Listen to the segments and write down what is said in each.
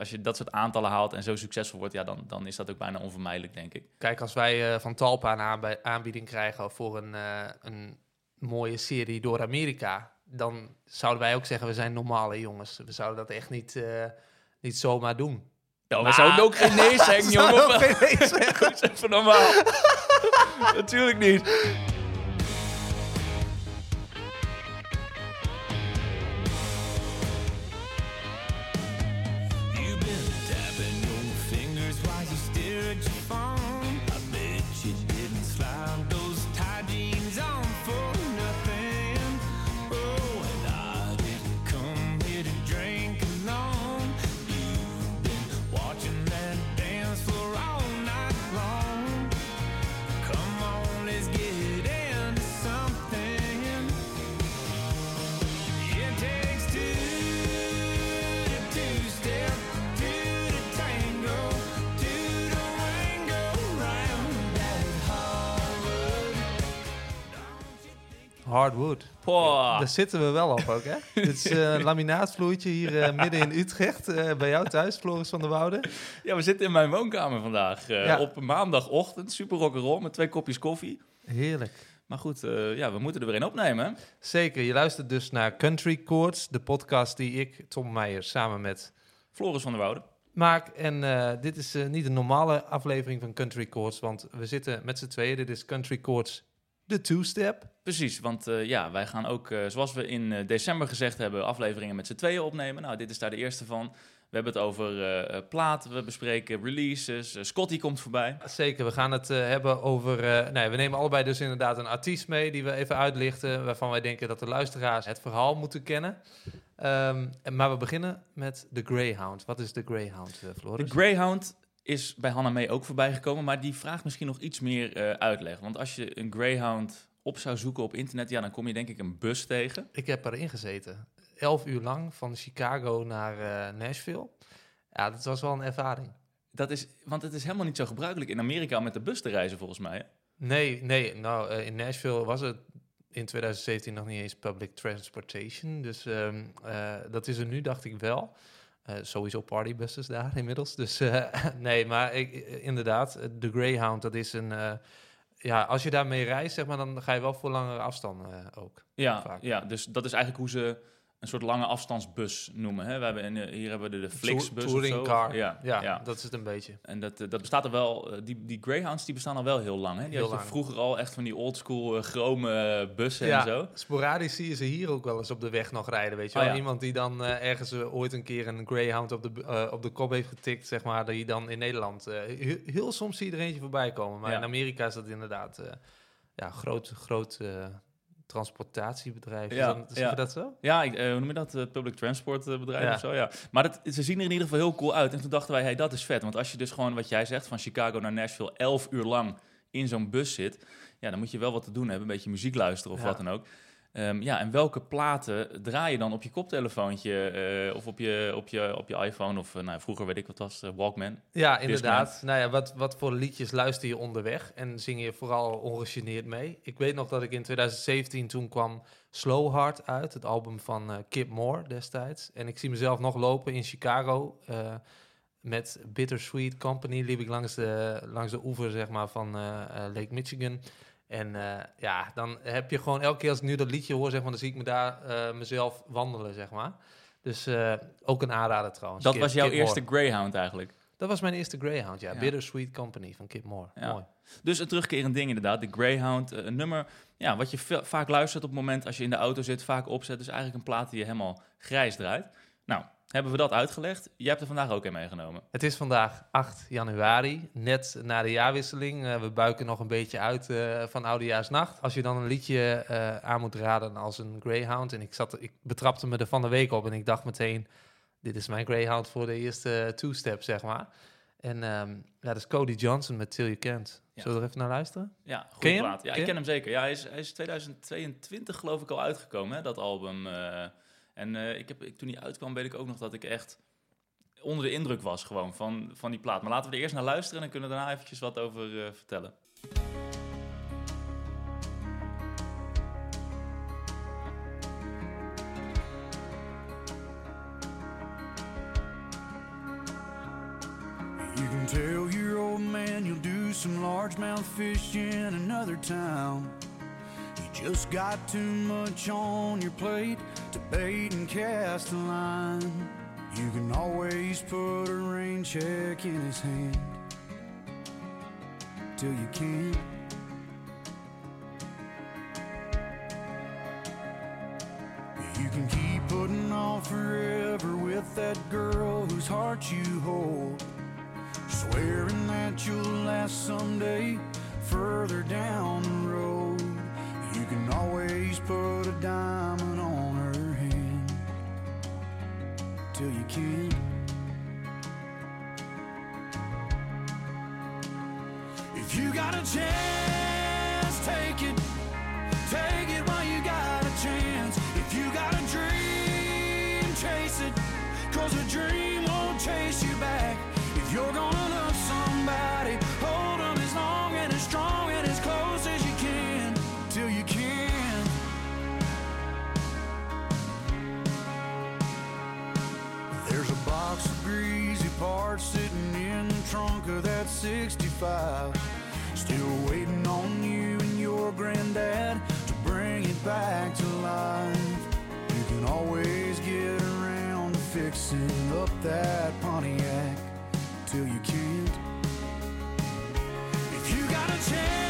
als je dat soort aantallen haalt en zo succesvol wordt, ja, dan, dan is dat ook bijna onvermijdelijk, denk ik. Kijk, als wij eh, van Talpa een aanbi- aanbieding krijgen voor een, eh, een mooie serie door Amerika, dan zouden wij ook zeggen, we zijn normale jongens. We zouden dat echt niet, eh, niet zomaar doen. Ja, we zouden ook geen nee zeggen, We zouden jongen. ook geen nee zeggen. Dat is even normaal. Natuurlijk niet. Daar zitten we wel op ook, hè? Dit is eh, een laminaatvloertje hier eh, midden in Utrecht, eh, bij jou thuis, Floris van der Woude. Ja, we zitten in mijn woonkamer vandaag. Ja. Op maandagochtend, super rock'n'roll, met twee kopjes koffie. Heerlijk. Maar goed, ja, we moeten er weer een opnemen. hè? Zeker, je luistert dus naar Country Chords, de podcast die ik, Tom Meijer, samen met Floris van der Woude. maak. En dit is niet een normale aflevering van Country Chords, want we zitten met z'n tweeën. Dit is Country Chords, de two-step. Precies, want eh, ja, wij gaan ook, eh, zoals we in eh, december gezegd hebben, afleveringen met z'n tweeën opnemen. Nou, dit is daar de eerste van. We hebben het over platen, we bespreken releases. Scotty komt voorbij. Zeker, we gaan het eh, hebben over... eh, nee, we nemen allebei dus inderdaad een artiest mee die we even uitlichten... waarvan wij denken dat de luisteraars het verhaal moeten kennen. Ehm, maar we beginnen met de Greyhound. Wat is de Greyhound, eh, De Floris? Greyhound is bij Hannah May ook voorbij gekomen, maar die vraagt misschien nog iets meer eh, uitleg. Want als je een Greyhound op zou zoeken op internet, ja, dan kom je denk ik een bus tegen. Ik heb erin gezeten. Elf uur lang, van Chicago naar eh, Nashville. Ja, dat was wel een ervaring. Dat is, want het is helemaal niet zo gebruikelijk in Amerika om met de bus te reizen, volgens mij. hè? Nee, nee. Nou, eh, in Nashville was het in 2017 nog niet eens public transportation. Dus ehm, eh, dat is er nu, dacht ik wel. Eh, sowieso partybuses daar inmiddels. Dus eh, nee, maar ik, eh, inderdaad, de Greyhound, dat is een... ja, als je daarmee reist, zeg maar, dan ga je wel voor langere afstanden ook. Ja, Vaak. ja, dus dat is eigenlijk hoe ze een soort lange afstandsbus noemen. Hè? We hebben in, eh, hier hebben we de, de Flixbus of Touring zo. car. Ja, Ja, ja. dat is het een beetje. En dat, eh, dat bestaat er wel, eh, die, die Greyhounds die bestaan al wel heel lang. Hè? Die Heel had je lang. vroeger al echt van die oldschool uh, chrome bussen ja, en zo. sporadisch zie je ze hier ook wel eens op de weg nog rijden, weet je Oh, wel. ja. Iemand die dan ergens ooit een keer een Greyhound op de, op de kop heeft getikt, zeg maar, die dan in Nederland... heel, heel soms zie je er eentje voorbij komen, maar in Amerika is dat inderdaad ja, groot, groot transportatiebedrijf. Ja, Is dat, zeg ja. dat zo? Ja, ik, eh, hoe noem je dat? Eh, public transport eh, bedrijf Ja. of zo, ja. Maar dat, ze zien er in ieder geval heel cool uit. En toen dachten wij, hey, dat is vet. Want als je dus gewoon, wat jij zegt, van Chicago naar Nashville... elf uur lang in zo'n bus zit... ja, dan moet je wel wat te doen hebben. Een beetje muziek luisteren of Ja. wat dan ook. Ehm, ja, en welke platen draai je dan op je koptelefoontje... eh, of op je, op, je, op je iPhone of, eh, nou, vroeger weet ik wat was, eh, Walkman. Ja, inderdaad. Nou ja, wat, wat voor liedjes luister je onderweg en zing je vooral ongegeneerd mee? Ik weet nog dat ik in 2017 toen kwam Slow Heart uit, het album van Kip Moore destijds. En ik zie mezelf nog lopen in Chicago met Bittersweet Company. Liep ik langs de, langs de oever zeg maar, van Lake Michigan. En eh, ja, dan heb je gewoon elke keer als ik nu dat liedje hoor, zeg maar, dan zie ik me daar eh, mezelf wandelen, zeg maar. Dus eh, ook een aanrader trouwens. Dat Kip- was jouw Kip Moore. eerste Greyhound eigenlijk. Dat was mijn eerste Greyhound, ja. Ja. Bittersweet Company van Kip Moore. Ja. Mooi. Dus een terugkerend ding inderdaad, de Greyhound. Een nummer ja, wat je va- vaak luistert op het moment als je in de auto zit, vaak opzet. Dus eigenlijk een plaat die je helemaal grijs draait. Nou, hebben we dat uitgelegd. Jij hebt er vandaag ook in meegenomen. Het is vandaag 8 januari, net na de jaarwisseling. Eh, we buiken nog een beetje uit eh, van Oudejaarsnacht. Als je dan een liedje eh, aan moet raden als een Greyhound. En ik, zat, ik betrapte me er van de week op en ik dacht meteen... dit is mijn Greyhound voor de eerste two-step, zeg maar. En ehm, ja, dat is Cody Johnson met Till You Can't. Ja. Zullen we er even naar luisteren? Ja, goede je hem? plaat. Ja, Ken ik je ken hem zeker. Ja, hij is, hij is 2022 geloof ik al uitgekomen, hè, dat album. En eh, ik heb, ik, toen hij uitkwam, weet ik ook nog dat ik echt onder de indruk was gewoon van, van die plaat. Maar laten we er eerst naar luisteren en dan kunnen we daarna eventjes wat over eh, vertellen. tell your old man you'll do some largemouth fishing in another town. You just got too much on your plate bait and cast a line. You can always put a rain check in his hand till you can't. You can keep putting on forever with that girl whose heart you hold. Swearing that you'll last someday further down the road. You can always put a diamond till you can't. If you got a chance, take it. Take it while you got a chance. If you got a dream, chase it. Cause a dream trunk of that 65. Still waiting on you and your granddad to bring it back to life. You can always get around to fixing up that Pontiac till you can't. If you got a chance,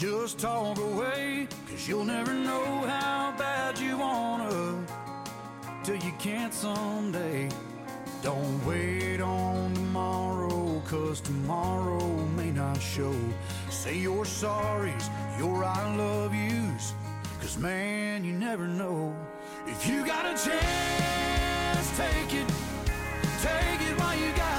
Just talk away, cause you'll never know how bad you wanna till you can't someday. Don't wait on tomorrow, cause tomorrow may not show. Say your sorries, your I love yous, cause man, you never know. If you got a chance, take it. Take it while you got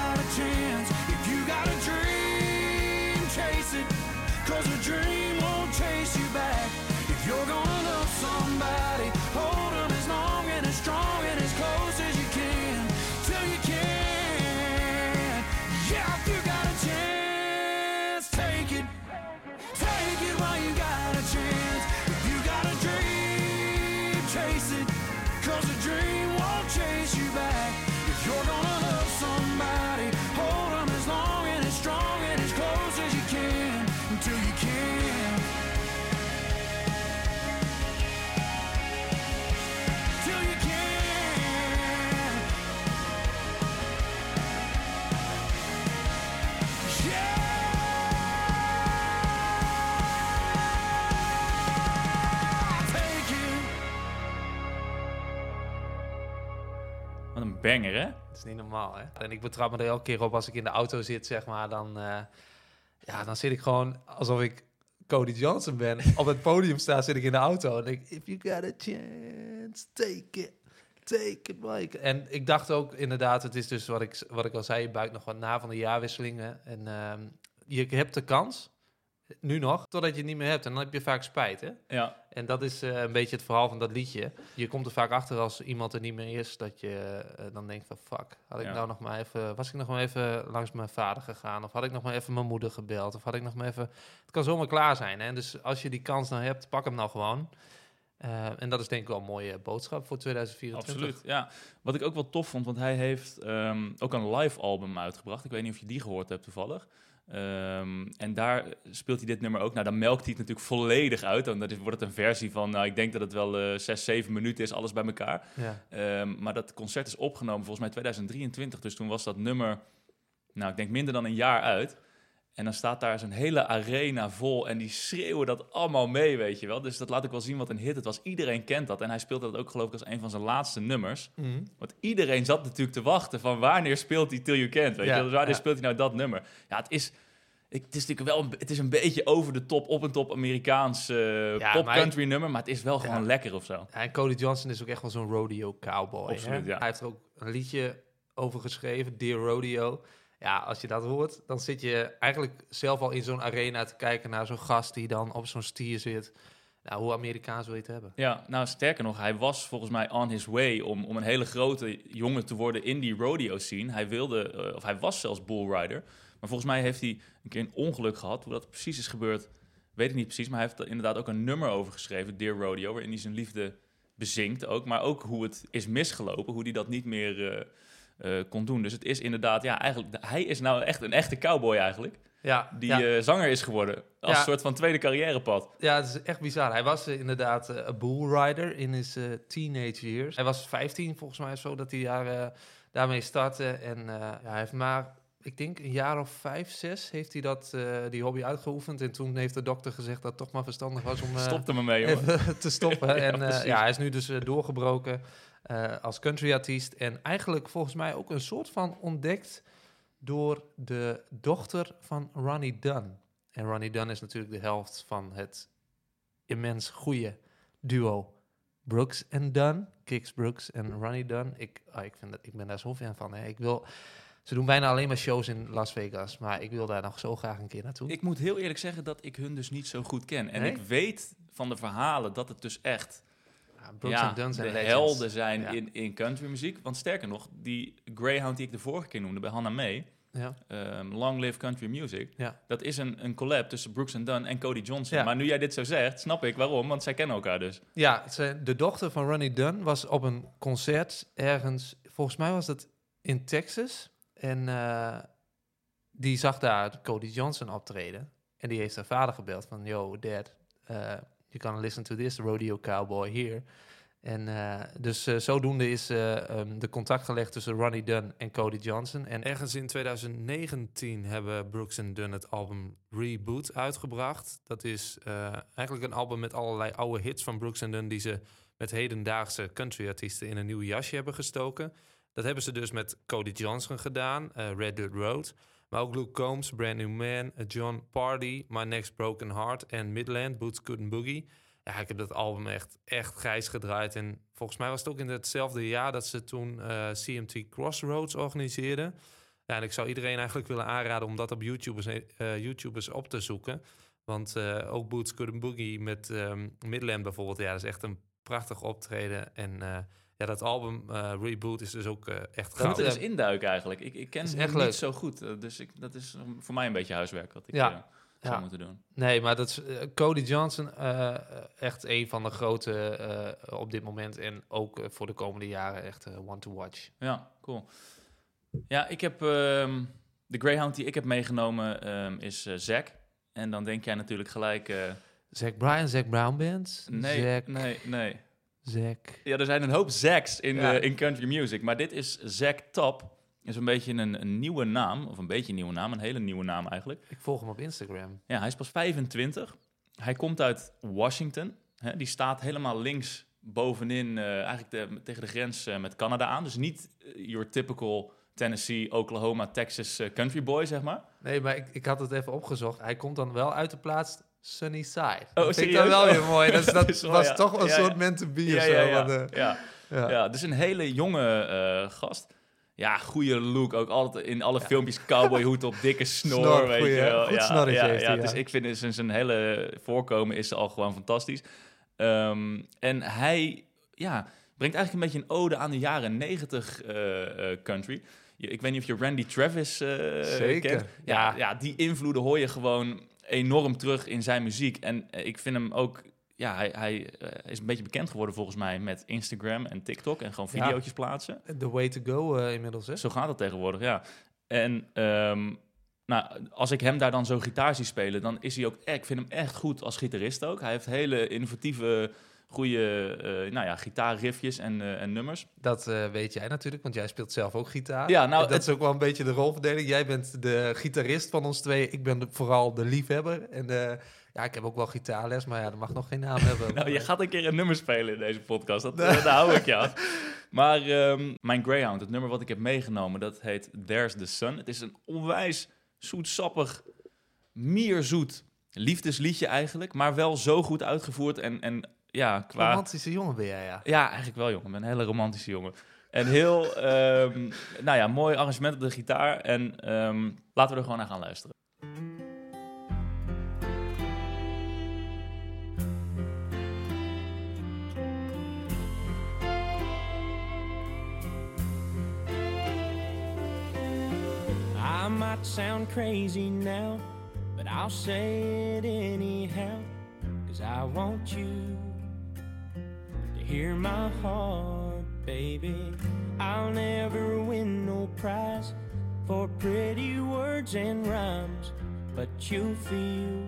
Cause a dream won't chase you back. If you're gonna love somebody, hold banger, hè? Dat is niet normaal, hè? En ik betrap me er elke keer op als ik in de auto zit, zeg maar. Dan, eh, ja, dan zit ik gewoon alsof ik Cody Johnson ben. Op het podium sta, zit ik in de auto. En denk, if you got a chance, take it. Take it, Mike. En ik dacht ook inderdaad, het is dus wat ik, wat ik al zei, je buigt nog wat na van de jaarwisselingen. En ehm, je hebt de kans, nu nog, totdat je het niet meer hebt. En dan heb je vaak spijt, hè? Ja, En dat is eh, een beetje het verhaal van dat liedje. Je komt er vaak achter als iemand er niet meer is, dat je eh, dan denkt van fuck, had ik Ja. nou nog maar even, was ik nog maar even langs mijn vader gegaan, of had ik nog maar even mijn moeder gebeld, of had ik nog maar even, het kan zomaar klaar zijn. Hè? Dus als je die kans nou hebt, pak hem nou gewoon. Eh, en dat is denk ik wel een mooie boodschap voor 2024. absoluut. Ja. Wat ik ook wel tof vond, want hij heeft ehm, ook een live album uitgebracht. Ik weet niet of je die gehoord hebt toevallig. Ehm, en daar speelt hij dit nummer ook. Nou, dan melkt hij het natuurlijk volledig uit. Dan wordt het een versie van, nou, ik denk dat het wel eh 6, 7 minuten is, alles bij elkaar. Ja. Ehm, maar dat concert is opgenomen volgens mij 2023. Dus toen was dat nummer, nou, ik denk minder dan een jaar uit. En dan staat daar zo'n hele arena vol en die schreeuwen dat allemaal mee, weet je wel. Dus dat laat ik wel zien wat een hit het was. Iedereen kent dat. En hij speelde dat ook geloof ik als een van zijn laatste nummers. Mhm. Want iedereen zat natuurlijk te wachten van wanneer speelt hij Till You Can't, weet Ja, je wel. Dus wanneer ja. speelt hij nou dat nummer? Ja, het is... Ik, het is natuurlijk wel een, het is een beetje over de top, op en top Amerikaans eh, Ja, pop maar hij- country nummer, maar het is wel gewoon Ja. lekker of zo. En Cody Johnson is ook echt wel zo'n rodeo cowboy. Absoluut, hè? ja. Hij heeft er ook een liedje over geschreven, Dear Rodeo. Ja, als je dat hoort, dan zit je eigenlijk zelf al in zo'n arena te kijken naar zo'n gast die dan op zo'n stier zit. Nou, hoe Amerikaans wil je het hebben? Ja, nou sterker nog, hij was volgens mij on his way om, om een hele grote jongen te worden in die rodeo scene. Hij wilde, eh, of hij was zelfs bullrider. Maar volgens mij heeft hij een keer een ongeluk gehad. Hoe dat precies is gebeurd, weet ik niet precies. Maar hij heeft er inderdaad ook een nummer over geschreven, Dear Rodeo, waarin hij zijn liefde bezinkt ook. Maar ook hoe het is misgelopen, hoe hij dat niet meer eh, eh, kon doen. Dus het is inderdaad, ja, eigenlijk, hij is nou echt een echte cowboy eigenlijk. Ja, Die ja, eh, zanger is geworden. Als Ja. een soort van tweede carrièrepad. ja, het is echt bizar. Hij was inderdaad een bullrider in his eh, teenage years. Hij was 15 volgens mij zo dat hij daar, daarmee startte. En ja, hij heeft maar, ik denk een jaar of vijf, zes heeft hij dat, eh, die hobby uitgeoefend. En toen heeft de dokter gezegd dat het toch maar verstandig was om... eh, Stop er maar mee, even te stoppen. Ja, en eh, ja, hij is nu dus doorgebroken als countryartiest. En eigenlijk volgens mij ook een soort van ontdekt door de dochter van Ronnie Dunn. En Ronnie Dunn is natuurlijk de helft van het immens goede duo Brooks en Dunn. Kix Brooks en Ronnie Dunn. Ik, ah, ik, vind dat, ik ben daar zo fan van. Hè. Ik wil, ze doen bijna alleen maar shows in Las Vegas. Maar ik wil daar nog zo graag een keer naartoe. Ik moet heel eerlijk zeggen dat ik hun dus niet zo goed ken. En Nee? ik weet van de verhalen dat het dus echt Ja, Brooks ja, en Dunn zijn de legends. helden zijn Ja. in, in countrymuziek. Want sterker nog, die Greyhound die ik de vorige keer noemde bij Hannah May, Ja. ehm, Long Live Country Music, Ja. dat is een, een collab tussen Brooks and Dunn en Cody Johnson. Ja. Maar nu jij dit zo zegt, snap ik waarom, want zij kennen elkaar dus. Ja, ze- de dochter van Ronnie Dunn was op een concert ergens, volgens mij was het in Texas. En eh, die zag daar Cody Johnson optreden. En die heeft haar vader gebeld van, yo, dad, eh you can listen to this rodeo cowboy here. En eh, dus zodoende is eh, ehm, de contact gelegd tussen Ronnie Dunn en Cody Johnson. En ergens in 2019 hebben Brooks en Dunn het album Reboot uitgebracht. Dat is eigenlijk een album met allerlei oude hits van Brooks en Dunn... die ze met hedendaagse countryartiesten in een nieuw jasje hebben gestoken. Dat hebben ze dus met Cody Johnson gedaan, eh, Red Dirt Road... Maar ook Luke Combs, Brand New Man, eh, John Party, My Next Broken Heart en Midland, Boots Couldn't Boogie. Ja, ik heb dat album echt, echt grijs gedraaid. En volgens mij was het ook in hetzelfde jaar dat ze toen eh, CMT Crossroads organiseerden. Ja, en ik zou iedereen eigenlijk willen aanraden om dat op YouTubers, eh YouTubers op te zoeken. Want ook Boots Couldn't Boogie met ehm, Midland bijvoorbeeld, ja, dat is echt een prachtig optreden. En ja, dat album eh, Reboot is dus ook eh, echt ik eens induiken eigenlijk. Ik, ik ken Is echt niet zo goed, eh, dus ik, dat is voor mij een beetje huiswerk wat ik Ja. zou Ja. moeten doen. Nee, maar dat is Cody Johnson echt een van de grote op dit moment. En ook voor de komende jaren echt one to watch. Ja, cool. Ja, ik heb ehm, de Greyhound die ik heb meegenomen ehm, is Zack. En dan denk jij natuurlijk gelijk, Zack Bryan, Zack Brown Band. nee, nee, nee. Zack. Ja, er zijn een hoop Zacks in, Ja. de, in country music, maar dit is Zack Top. Is een beetje een, een nieuwe naam, of een beetje een nieuwe naam, een hele nieuwe naam eigenlijk. Ik volg hem op Instagram. Ja, hij is pas 25. Hij komt uit Washington. Hè, die staat helemaal links bovenin, eh, eigenlijk de- tegen de grens eh, met Canada aan. Dus niet eh, your typical Tennessee, Oklahoma, Texas eh, country boy, zeg maar. Nee, maar ik, ik had het even opgezocht. Hij komt dan wel uit de plaats Sunnyside. Oh, dat vind ik dan serieus? wel Oh. weer mooi. Dat, was ja. toch een Ja, soort ja. meant to be Ja, of zo. ja, want, eh, ja. ja. Ja, dus een hele jonge eh, gast. Ja, goede look. Ook altijd in alle filmpjes cowboyhoed op, dikke snor, Snor, weet goeie, je wel. goed ja, heeft hij, ja. Dus ik vind zijn, zijn hele voorkomen is al gewoon fantastisch. Ehm, en hij ja, brengt eigenlijk een beetje een ode aan de jaren negentig eh, country. Ik weet niet of je Randy Travis eh, Zeker, kent. Ja. ja, die invloeden hoor je gewoon enorm terug in zijn muziek. En eh, ik vind hem ook... Ja, hij, hij eh, is een beetje bekend geworden volgens mij met Instagram en TikTok en gewoon Ja. video's plaatsen. The way to go eh, inmiddels, hè? Zo gaat het tegenwoordig, ja. En ehm, nou, als ik hem daar dan zo gitaar zie spelen, dan is hij ook... echt- Ik vind hem echt goed als gitarist ook. Hij heeft hele innovatieve, goede eh, nou ja, gitaarriffjes en, eh, en nummers. Dat eh, weet jij natuurlijk, want jij speelt zelf ook gitaar. Ja, nou, En dat het- is ook wel een beetje de rolverdeling. Jij bent de gitarist van ons twee. Ik ben de- vooral de liefhebber. En ja, ik heb ook wel gitaarles, maar ja, dat mag nog geen naam hebben. Nou, je gaat een keer een nummer spelen in deze podcast. Dat, daar hou ik je af. Maar ehm, mijn Greyhound, het nummer wat ik heb meegenomen, dat heet There's the Sun. Het is een onwijs zoetsappig, mierzoet liefdesliedje eigenlijk. Maar wel zo goed uitgevoerd en, en ja, qua... Romantische jongen ben jij, ja. Ja, eigenlijk wel, jongen. Ik ben een hele romantische jongen. En heel, ehm, nou ja, mooi arrangement op de gitaar. En ehm, laten we er gewoon naar gaan luisteren. I might sound crazy now, but I'll say it anyhow. Cause I want you hear my heart, baby. I'll never win no prize for pretty words and rhymes, but you'll feel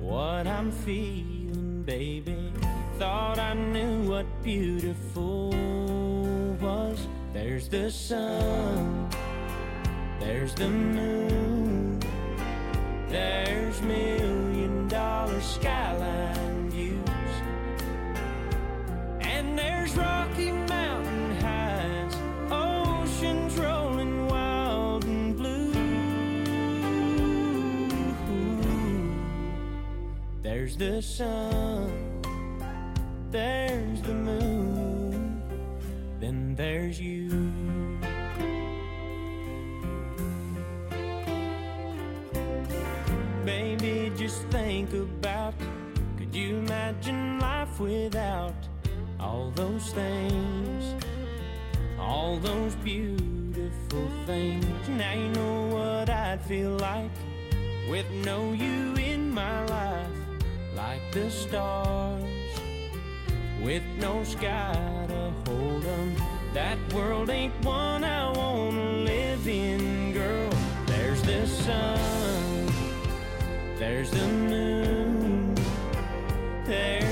what I'm feeling, baby. Thought I knew what beautiful was. There's the sun. There's the moon. There's million dollar skyline there's Rocky Mountain oceans rolling wild and blue. There's the sun, there's the moon, then there's you. Those things? All those beautiful things. Now you know what I'd feel like with no you in my life. Like the stars with no sky to hold 'em. That world ain't one I wanna live in, girl. There's the sun. There's the moon. There's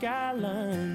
skyline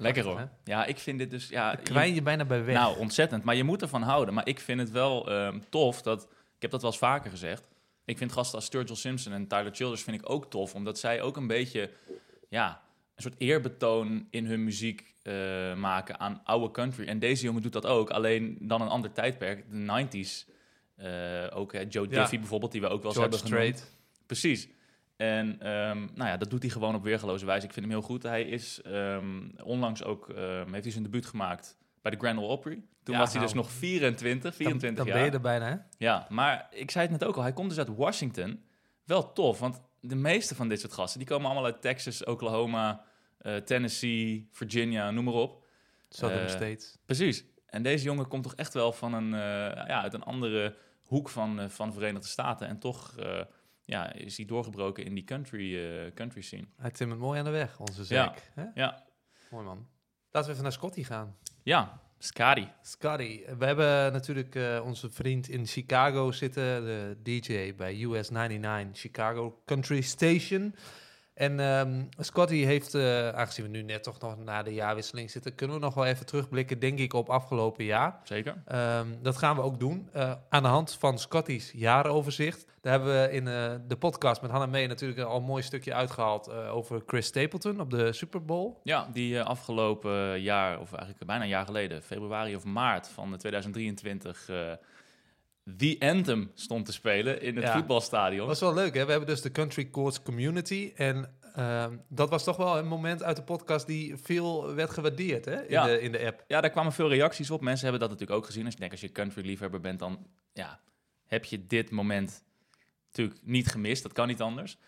Lekker hoor. Ja, ik vind dit dus... Ja, kwijn je bijna bij weg. Nou, ontzettend. Maar je moet ervan houden. Maar ik vind het wel ehm, tof dat... Ik heb dat wel eens vaker gezegd. Ik vind gasten als Sturgill Simpson en Tyler Childers vind ik ook tof. Omdat zij ook een beetje... Ja, een soort eerbetoon in hun muziek eh, maken aan oude country. En deze jongen doet dat ook. Alleen dan een ander tijdperk. De 90s. Eh, ook Joe Ja. Diffie bijvoorbeeld, die we ook wel eens George hebben genoemd. Precies. En ehm, nou ja, dat doet hij gewoon op weergeloze wijze. Ik vind hem heel goed. Hij is ehm, onlangs ook, ehm, heeft hij zijn debuut gemaakt bij de Grand Ole Opry. Toen Ja, was hij nou. dus nog 24, 24 dan, dan jaar. ben je er bijna, hè? Ja, maar ik zei het net ook al, hij komt dus uit Washington. Wel tof, want de meeste van dit soort gasten, die komen allemaal uit Texas, Oklahoma, eh, Tennessee, Virginia, noem maar op. Southern Eh, States. Precies. En deze jongen komt toch echt wel van een, eh, ja, uit een andere hoek van, van de Verenigde Staten. En toch ja, is hij doorgebroken in die country, eh, country scene. Hij timmert mooi aan de weg, onze Ja. zaak. Hè? Ja, Mooi man. Laten we even naar Scotty gaan. ja Scotty. Scotty, we hebben natuurlijk eh, onze vriend in Chicago zitten, de DJ bij US 99 Chicago Country Station. En ehm, Scotty heeft, eh, aangezien we nu net toch nog na de jaarwisseling zitten, kunnen we nog wel even terugblikken, denk ik, op afgelopen jaar. Zeker. Ehm, dat gaan we ook doen. eh, aan de hand van Scotty's jaaroverzicht. Daar hebben we in eh, de podcast met Hannah Mee natuurlijk al een mooi stukje uitgehaald eh, over Chris Stapleton op de Super Bowl. Ja, die afgelopen jaar, of eigenlijk bijna een jaar geleden, februari of maart van 2023, eh The Anthem stond te spelen in het Ja. voetbalstadion. Dat was wel leuk, hè? We hebben dus de Country Courts Community. En ehm, dat was toch wel een moment uit de podcast die veel werd gewaardeerd, hè? In, Ja. de, in de app. Ja, daar kwamen veel reacties op. Mensen hebben dat natuurlijk ook gezien. Als je denkt, als je country liefhebber bent, dan ja, heb je dit moment natuurlijk niet gemist. Dat kan niet anders.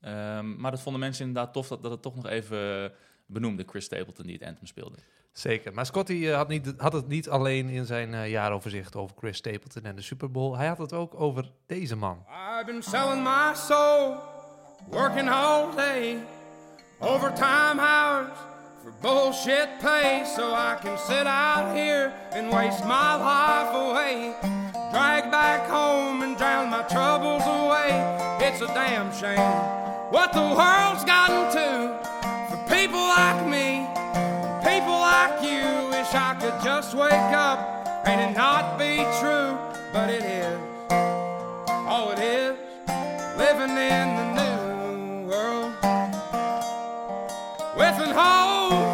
Ehm, maar dat vonden mensen inderdaad tof dat, dat het toch nog even benoemde. Chris Stapleton die het anthem speelde. Zeker. Maar Scotty eh, had, niet, had het niet alleen in zijn eh, jaaroverzicht over Chris Stapleton en de Super Bowl. Hij had het ook over deze man. I've been selling my soul, working all day, overtime hours for bullshit pay, so I can sit out here and waste my life away. Drag back home and drown my troubles away. It's a damn shame what the world's gotten to for people like me. Wish I could just wake up and it not be true, but it is. All it is, living in the new world. With an whole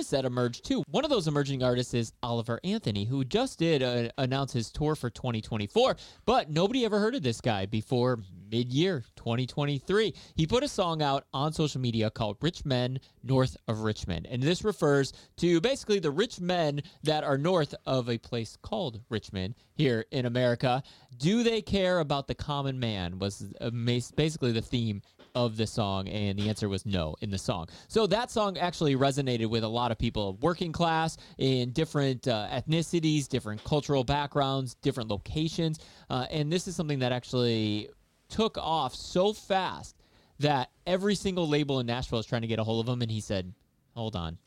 artists that emerged too. One of those emerging artists is Oliver Anthony, who just did uh, announce his tour for 2024, but nobody ever heard of this guy before mid year 2023. He put a song out on social media called Rich Men North of Richmond. And this refers to basically the rich men that are north of a place called Richmond here in America. Do they care about the common man? Was uh, basically the theme of the song, and the answer was no in the song. So that song actually resonated with a lot of people, working class, in different uh, ethnicities, different cultural backgrounds, different locations, uh, and this is something that actually took off so fast that every single label in Nashville is trying to get a hold of him, and he said, "Hold on."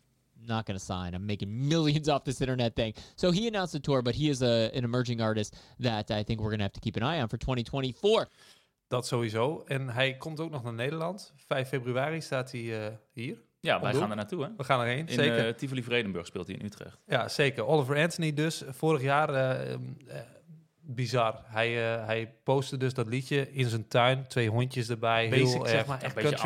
Not going to sign. I'm making millions off this internet thing. So he announced a tour, but he is a, an emerging artist that I think we're going to have to keep an eye on for 2024. Dat sowieso. En hij komt ook nog naar Nederland. 5 februari staat hij eh, hier. Ja, wij Omdoen? gaan er naartoe, hè? We gaan erheen, In zeker. eh, Tivoli Vredenburg speelt hij in Utrecht. Ja, zeker. Oliver Anthony dus. Vorig jaar, eh, eh, bizar. Hij, eh, hij postte dus dat liedje in zijn tuin. Twee hondjes erbij. Basic, heel zeg erg maar, echt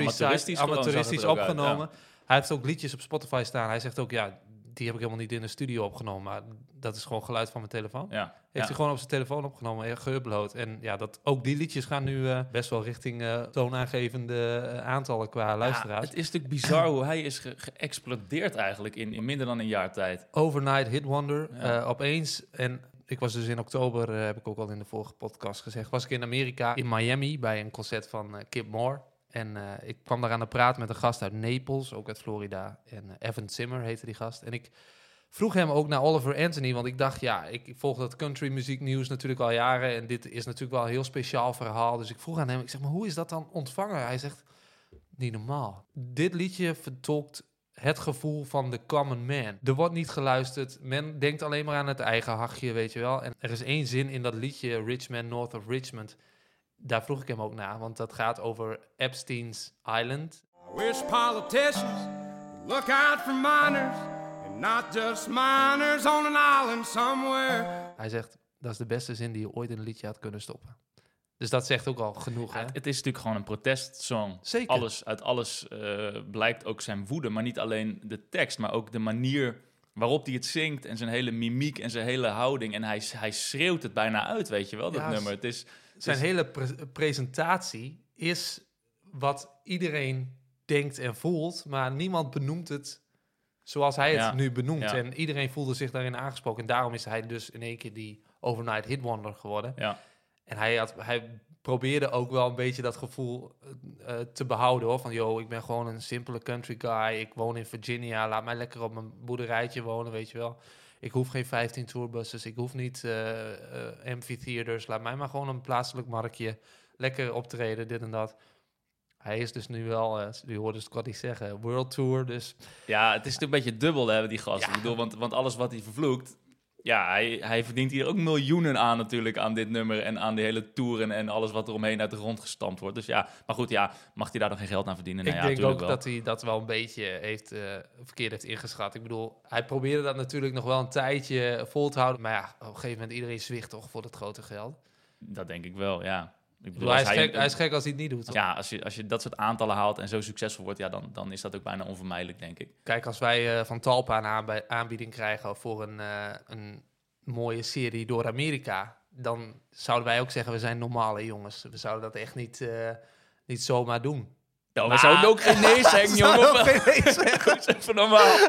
amateuristisch uit, opgenomen. Hij heeft ook liedjes op Spotify staan. Hij zegt ook, ja, die heb ik helemaal niet in de studio opgenomen. Maar dat is gewoon geluid van mijn telefoon. Ja. Heeft ja. hij gewoon op zijn telefoon opgenomen en geüpload. En ja, dat, ook die liedjes gaan nu eh, best wel richting eh, toonaangevende eh, aantallen qua Ja, luisteraars. het is natuurlijk bizar hoe hij is ge- geëxplodeerd eigenlijk in, in minder dan een jaar tijd. Overnight Hit Wonder. Ja. opeens. En ik was dus in oktober, heb ik ook al in de vorige podcast gezegd, was ik in Amerika, in Miami, bij een concert van Kip Moore. En eh, ik kwam daar aan de praat met een gast uit Naples, ook uit Florida. En eh, Evan Zimmer heette die gast. En ik vroeg hem ook naar Oliver Anthony, want ik dacht, ja, ik, volg dat country muzieknieuws natuurlijk al jaren. En dit is natuurlijk wel een heel speciaal verhaal. Dus ik vroeg aan hem, ik zeg, maar hoe is dat dan ontvangen? Hij zegt, niet normaal. Dit liedje vertolkt het gevoel van de common man. Er wordt niet geluisterd. Men denkt alleen maar aan het eigen hachje, weet je wel. En er is één zin in dat liedje, Rich Man North of Richmond. Daar vroeg ik hem ook naar, want dat gaat over Epstein's Island. I wish politicians look out for minors and not just minors on an island somewhere. Hij zegt, dat is de beste zin die je ooit in een liedje had kunnen stoppen. Dus dat zegt ook al genoeg, hè? Het, is natuurlijk gewoon een protestsong. Zeker. Alles, uit alles eh, blijkt ook zijn woede. Maar niet alleen de tekst, maar ook de manier waarop hij het zingt. En zijn hele mimiek en zijn hele houding. En hij, hij schreeuwt het bijna uit, weet je wel, dat Ja, nummer. Het is, Zijn Dus- hele pre- presentatie is wat iedereen denkt en voelt, maar niemand benoemt het zoals hij het Ja, nu benoemt. ja. En iedereen voelde zich daarin aangesproken. En daarom is hij dus in één keer die overnight hit wonder geworden. ja. En hij, had, hij probeerde ook wel een beetje dat gevoel eh, eh, te behouden hoor. Van yo, ik ben gewoon een simpele country guy. Ik woon in Virginia. Laat mij lekker op mijn boerderijtje wonen, weet je wel. Ik hoef geen 15 tourbuses. Ik hoef niet eh eh, amphitheaters. Laat mij maar gewoon een plaatselijk marktje. Lekker optreden, dit en dat. Hij is dus nu wel, eh je hoorde Scotty zeggen, world tour. Dus Ja, het is natuurlijk een beetje dubbel, hè, die gast. Ja. Ik bedoel, want, want alles wat hij vervloekt... Ja, hij, hij verdient hier ook miljoenen aan natuurlijk, aan dit nummer... en aan die hele tour en, en alles wat er omheen uit de grond gestampt wordt. Dus ja, maar goed, ja, mag hij daar nog geen geld aan verdienen? ik Nou ja, denk ook wel. dat hij dat wel een beetje heeft, eh, verkeerd heeft ingeschat. Ik bedoel, hij probeerde dat natuurlijk nog wel een tijdje vol te houden. Maar ja, op een gegeven moment iedereen zwicht toch voor het grote geld. Dat denk ik wel, ja. Ik bedoel, hij, als is gek, hij is gek als hij het niet doet. toch? Ja, als je, als je dat soort aantallen haalt en zo succesvol wordt... Ja, dan, dan is dat ook bijna onvermijdelijk, denk ik. Kijk, als wij eh, van Talpa een aanbieding krijgen voor een, eh, een mooie serie door Amerika, dan zouden wij ook zeggen, we zijn normale jongens. We zouden dat echt niet, eh, niet zomaar doen. Nou, Maar- we zouden ook geen nee zeggen, jongen. Wel? geen nee zeggen. Dat is even normaal.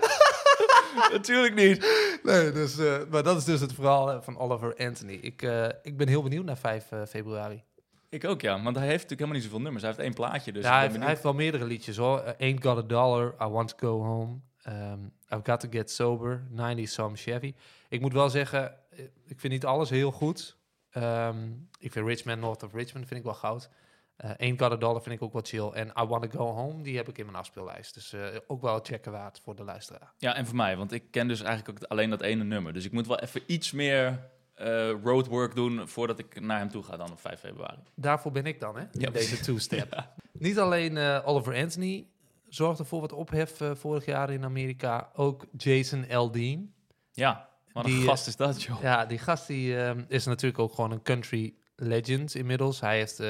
Natuurlijk niet. Nee, dus, eh, maar dat is dus het verhaal van Oliver Anthony. Ik, eh, ik ben heel benieuwd naar 5 eh, februari. Ik ook, ja. Want hij heeft natuurlijk helemaal niet zoveel nummers. Hij heeft één plaatje, dus ja, hij, heeft, hij heeft wel meerdere liedjes hoor. Eh, Ain't Got a Dollar, I Want to Go Home, um, I've Got to Get Sober, 90 Some Chevy. Ik moet wel zeggen, eh, ik vind niet alles heel goed. Ehm, ik vind Richmond, North of Richmond vind ik wel goud. Eh Ain't Got a Dollar vind ik ook wel chill. En I Want to Go Home, die heb ik in mijn afspeellijst. Dus ook wel checken waard voor de luisteraar. Ja, en voor mij, want ik ken dus eigenlijk ook alleen dat ene nummer. Dus ik moet wel even iets meer eh, roadwork doen voordat ik naar hem toe ga dan op 5 februari. Daarvoor ben ik dan, hè? Ja, deze two-step. Niet alleen eh, Oliver Anthony zorgde voor wat ophef eh, vorig jaar in Amerika. Ook Jason Aldean. Ja, wat een Die, gast is dat, joh. Ja, die gast die, ehm, is natuurlijk ook gewoon een country legend inmiddels. Hij heeft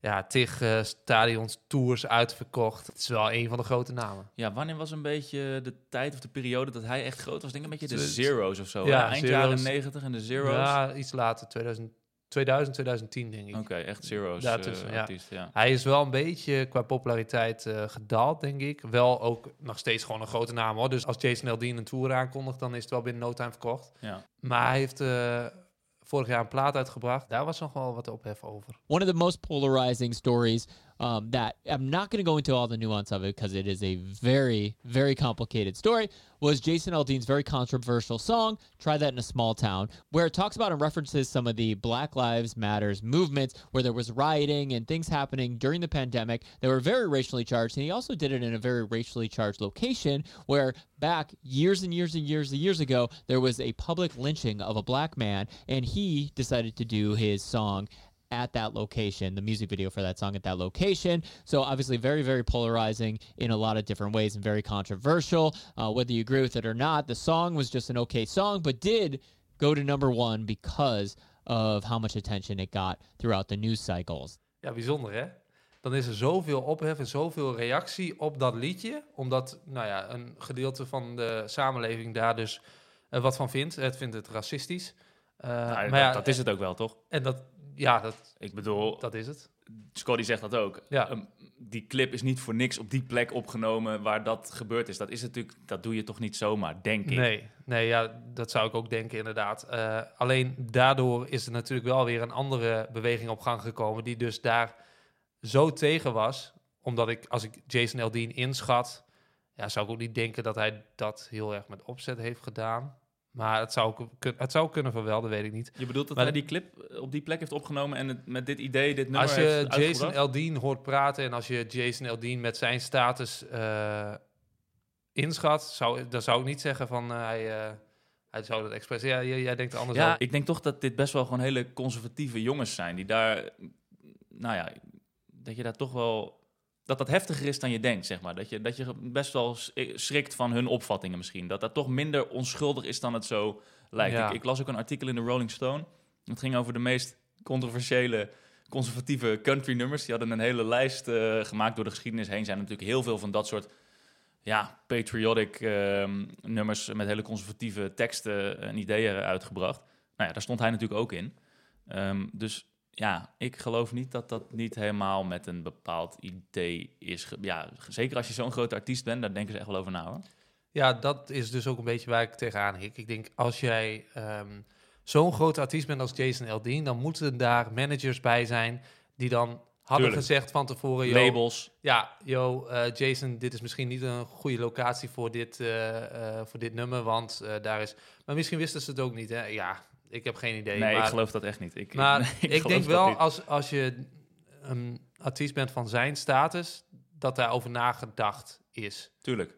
ja, tig eh, stadions, tours uitverkocht. Het is wel een van de grote namen. Ja, wanneer was een beetje de tijd of de periode dat hij echt groot was? Denk een beetje de Zero's of zo. ja, hè? Eind Zero's. jaren 90 en de Zero's. Ja, iets later, 2000, 2000 2010 denk ik. Oké, echt Zero's Daartussen, eh, ja. artiest, ja. Hij is wel een beetje qua populariteit eh, gedaald, denk ik. Wel ook nog steeds gewoon een grote naam hoor. Dus als Jason Aldean een tour aankondigt, dan is het wel binnen no time verkocht. ja. Maar hij heeft eh, vorig jaar een plaat uitgebracht. Daar was nog wel wat ophef over. One of the most polarizing stories um, that I'm not going to go into all the nuance of it because it is a very, very complicated story. Was Jason Aldean's very controversial song "Try That in a Small Town," where it talks about and references some of the Black Lives Matters movements, where there was rioting and things happening during the pandemic that were very racially charged. And he also did it in a very racially charged location, where back years and years and years and years ago there was a public lynching of a black man, and he decided to do his song at that location, the music video for that song at that location. So obviously very, very polarizing in a lot of different ways and very controversial. Uh, whether you agree with it or not, the song was just an okay song, but did go to number one because of how much attention it got throughout the news cycles. Ja, bijzonder hè? Dan is er zoveel ophef en zoveel reactie op dat liedje. Omdat nou ja, een gedeelte van de samenleving daar dus eh, wat van vindt. Het vindt het racistisch. Eh, Nou, maar dat, ja, dat is het ook wel, toch? En dat, ja, dat, Ik bedoel, dat is het. Scotty zegt dat ook. Ja. Ehm, die clip is niet voor niks op die plek opgenomen waar dat gebeurd is. Dat is natuurlijk, dat doe je toch niet zomaar, denk ik. Nee, nee ja, dat zou ik ook denken inderdaad. Eh, alleen daardoor is er natuurlijk wel weer een andere beweging op gang gekomen... die dus daar zo tegen was. Omdat ik, als ik Jason Aldean inschat... Ja, zou ik ook niet denken dat hij dat heel erg met opzet heeft gedaan. Maar het zou, het zou kunnen van wel, dat weet ik niet. Je bedoelt dat Maar hij die clip op die plek heeft opgenomen en het, met dit idee, dit nummer Als je Jason? Aldean hoort praten en als je Jason Aldean met zijn status eh, inschat, zou, dan zou ik niet zeggen van eh, hij, eh, hij zou dat expres. Ja, jij, jij denkt er anders Ja, ik denk toch dat dit best wel gewoon hele conservatieve jongens zijn. Die daar, nou ja, dat je daar toch wel, dat dat heftiger is dan je denkt, zeg maar. Dat je, dat je best wel eh, schrikt van hun opvattingen misschien. Dat dat toch minder onschuldig is dan het zo lijkt. Ja. Ik, ik las ook een artikel in de Rolling Stone. Het ging over de meest controversiële conservatieve country nummers. Die hadden een hele lijst eh, gemaakt door de geschiedenis heen. Zijn natuurlijk heel veel van dat soort ja, patriotic ehm, nummers met hele conservatieve teksten en ideeën uitgebracht. Nou ja, daar stond hij natuurlijk ook in. Ehm, dus ja, ik geloof niet dat dat niet helemaal met een bepaald idee is. ge- ja, zeker als je zo'n grote artiest bent, daar denken ze echt wel over na hoor. Ja, dat is dus ook een beetje waar ik tegenaan hik. Ik denk, als jij ehm, zo'n groot artiest bent als Jason Aldean, dan moeten daar managers bij zijn die dan hadden Tuurlijk. gezegd van tevoren, yo, Labels. ja, yo, eh, Jason, dit is misschien niet een goede locatie voor dit, eh, eh, voor dit nummer, want eh, daar is... Maar misschien wisten ze het ook niet, hè? Ja, ik heb geen idee. Nee, maar, ik geloof dat echt niet. Ik, maar nee, ik, denk wel, als, als je een artiest bent van zijn status, dat daarover nagedacht is. Tuurlijk.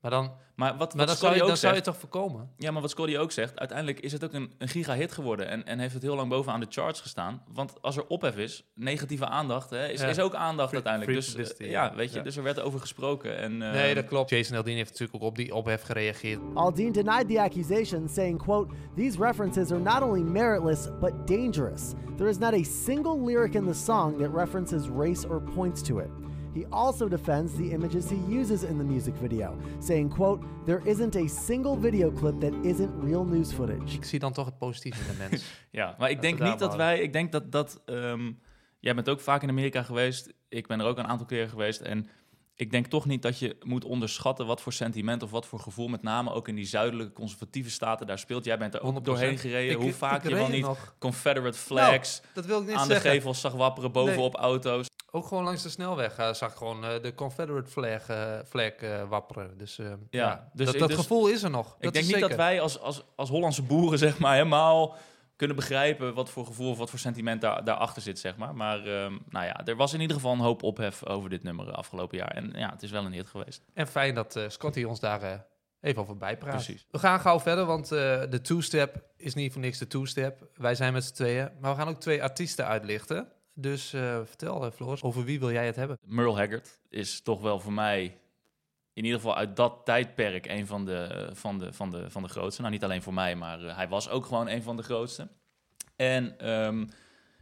Maar dan, Maar wat, maar wat dan, zou je, dan zou je toch voorkomen? ja, maar wat Scotty ook zegt, uiteindelijk is het ook een, een giga-hit geworden en, en heeft het heel lang bovenaan de charts gestaan. Want als er ophef is, negatieve aandacht hè, is, Ja. is ook aandacht Free- uiteindelijk. free Dus publicity, ja. weet je, Ja. dus er werd over gesproken. En, eh, nee, dat klopt. Jason Aldean heeft natuurlijk ook op die ophef gereageerd. Aldean denied the accusation, saying, quote, These references are not only meritless, but dangerous. There is not a single lyric in the song that references race or points to it. He also defends the images he uses in the music video, saying, quote, There isn't a single video clip that isn't real news footage. Ik zie dan toch het positieve in de mens. Ja, maar ik denk niet dat wij... Ik denk dat... dat ehm, jij bent ook vaak in Amerika geweest. Ik ben er ook een aantal keren geweest. En ik denk toch niet dat je moet onderschatten... wat voor sentiment of wat voor gevoel... met name ook in die zuidelijke conservatieve staten daar speelt. Jij bent er ook 100%. doorheen gereden. Ik- Hoe ik vaak je wel niet nog. Confederate flags... dat wil ik niet aan de gevels zag wapperen bovenop auto's. Ook gewoon langs de snelweg eh, zag ik gewoon eh, de Confederate flag, flag eh, wapperen. Dus, eh, ja, dus dat, ik- dat dus- gevoel is er nog. Ik dat denk is niet dat wij als, als, als Hollandse boeren zeg maar helemaal kunnen begrijpen wat voor gevoel of wat voor sentiment daar, daarachter zit, zeg maar. Maar ehm, nou ja, er was in ieder geval een hoop ophef over dit nummer afgelopen jaar. En ja, het is wel een hit geweest. En fijn dat Scotty ons daar even over bijpraat. Precies. We gaan gauw verder, want de two-step is niet voor niks de two-step. Wij zijn met z'n tweeën, maar we gaan ook twee artiesten uitlichten. Dus eh, vertel, uh, Floris, over wie wil jij het hebben? Merle Haggard is toch wel voor mij, in ieder geval uit dat tijdperk, een van de, van de, van de, van de grootste. Nou, niet alleen voor mij, maar eh, hij was ook gewoon een van de grootste. En ehm,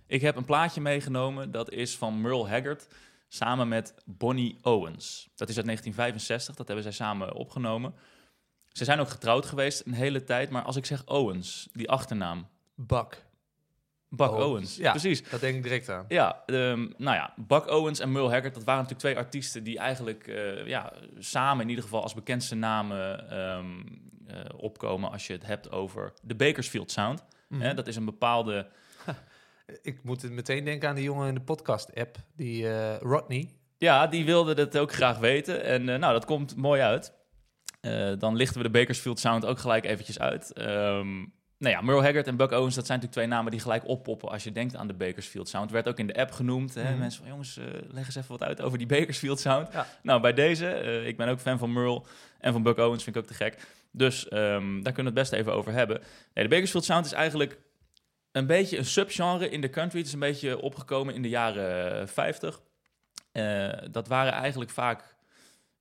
ik heb een plaatje meegenomen, dat is van Merle Haggard samen met Bonnie Owens. Dat is uit 1965, dat hebben zij samen opgenomen. Ze zijn ook getrouwd geweest een hele tijd, maar als ik zeg Owens, die achternaam, Buck. Buck Owens. Owens, Ja. precies. Dat denk ik direct aan. Ja, ehm, nou ja, Buck Owens en Merle Haggard, dat waren natuurlijk twee artiesten die eigenlijk eh, ja, samen in ieder geval als bekendste namen ehm, eh, opkomen als je het hebt over de Bakersfield Sound. Mhm. Dat is een bepaalde, Ik moet meteen denken aan die jongen in de podcast-app, die eh, Rodney. ja, die wilde het ook graag weten en nou, dat komt mooi uit. Dan lichten we de Bakersfield Sound ook gelijk eventjes uit. Ehm, nou ja, Merle Haggard en Buck Owens, dat zijn natuurlijk twee namen die gelijk oppoppen als je denkt aan de Bakersfield Sound. Werd ook in de app genoemd. Hè? Mhm. Mensen van, jongens, eh, leg eens even wat uit over die Bakersfield Sound. Ja. Nou, bij deze, eh, ik ben ook fan van Merle en van Buck Owens, vind ik ook te gek. Dus ehm, daar kunnen we het best even over hebben. Nee, de Bakersfield Sound is eigenlijk een beetje een subgenre in de country. Het is een beetje opgekomen in de jaren eh, 50. Eh, dat waren eigenlijk vaak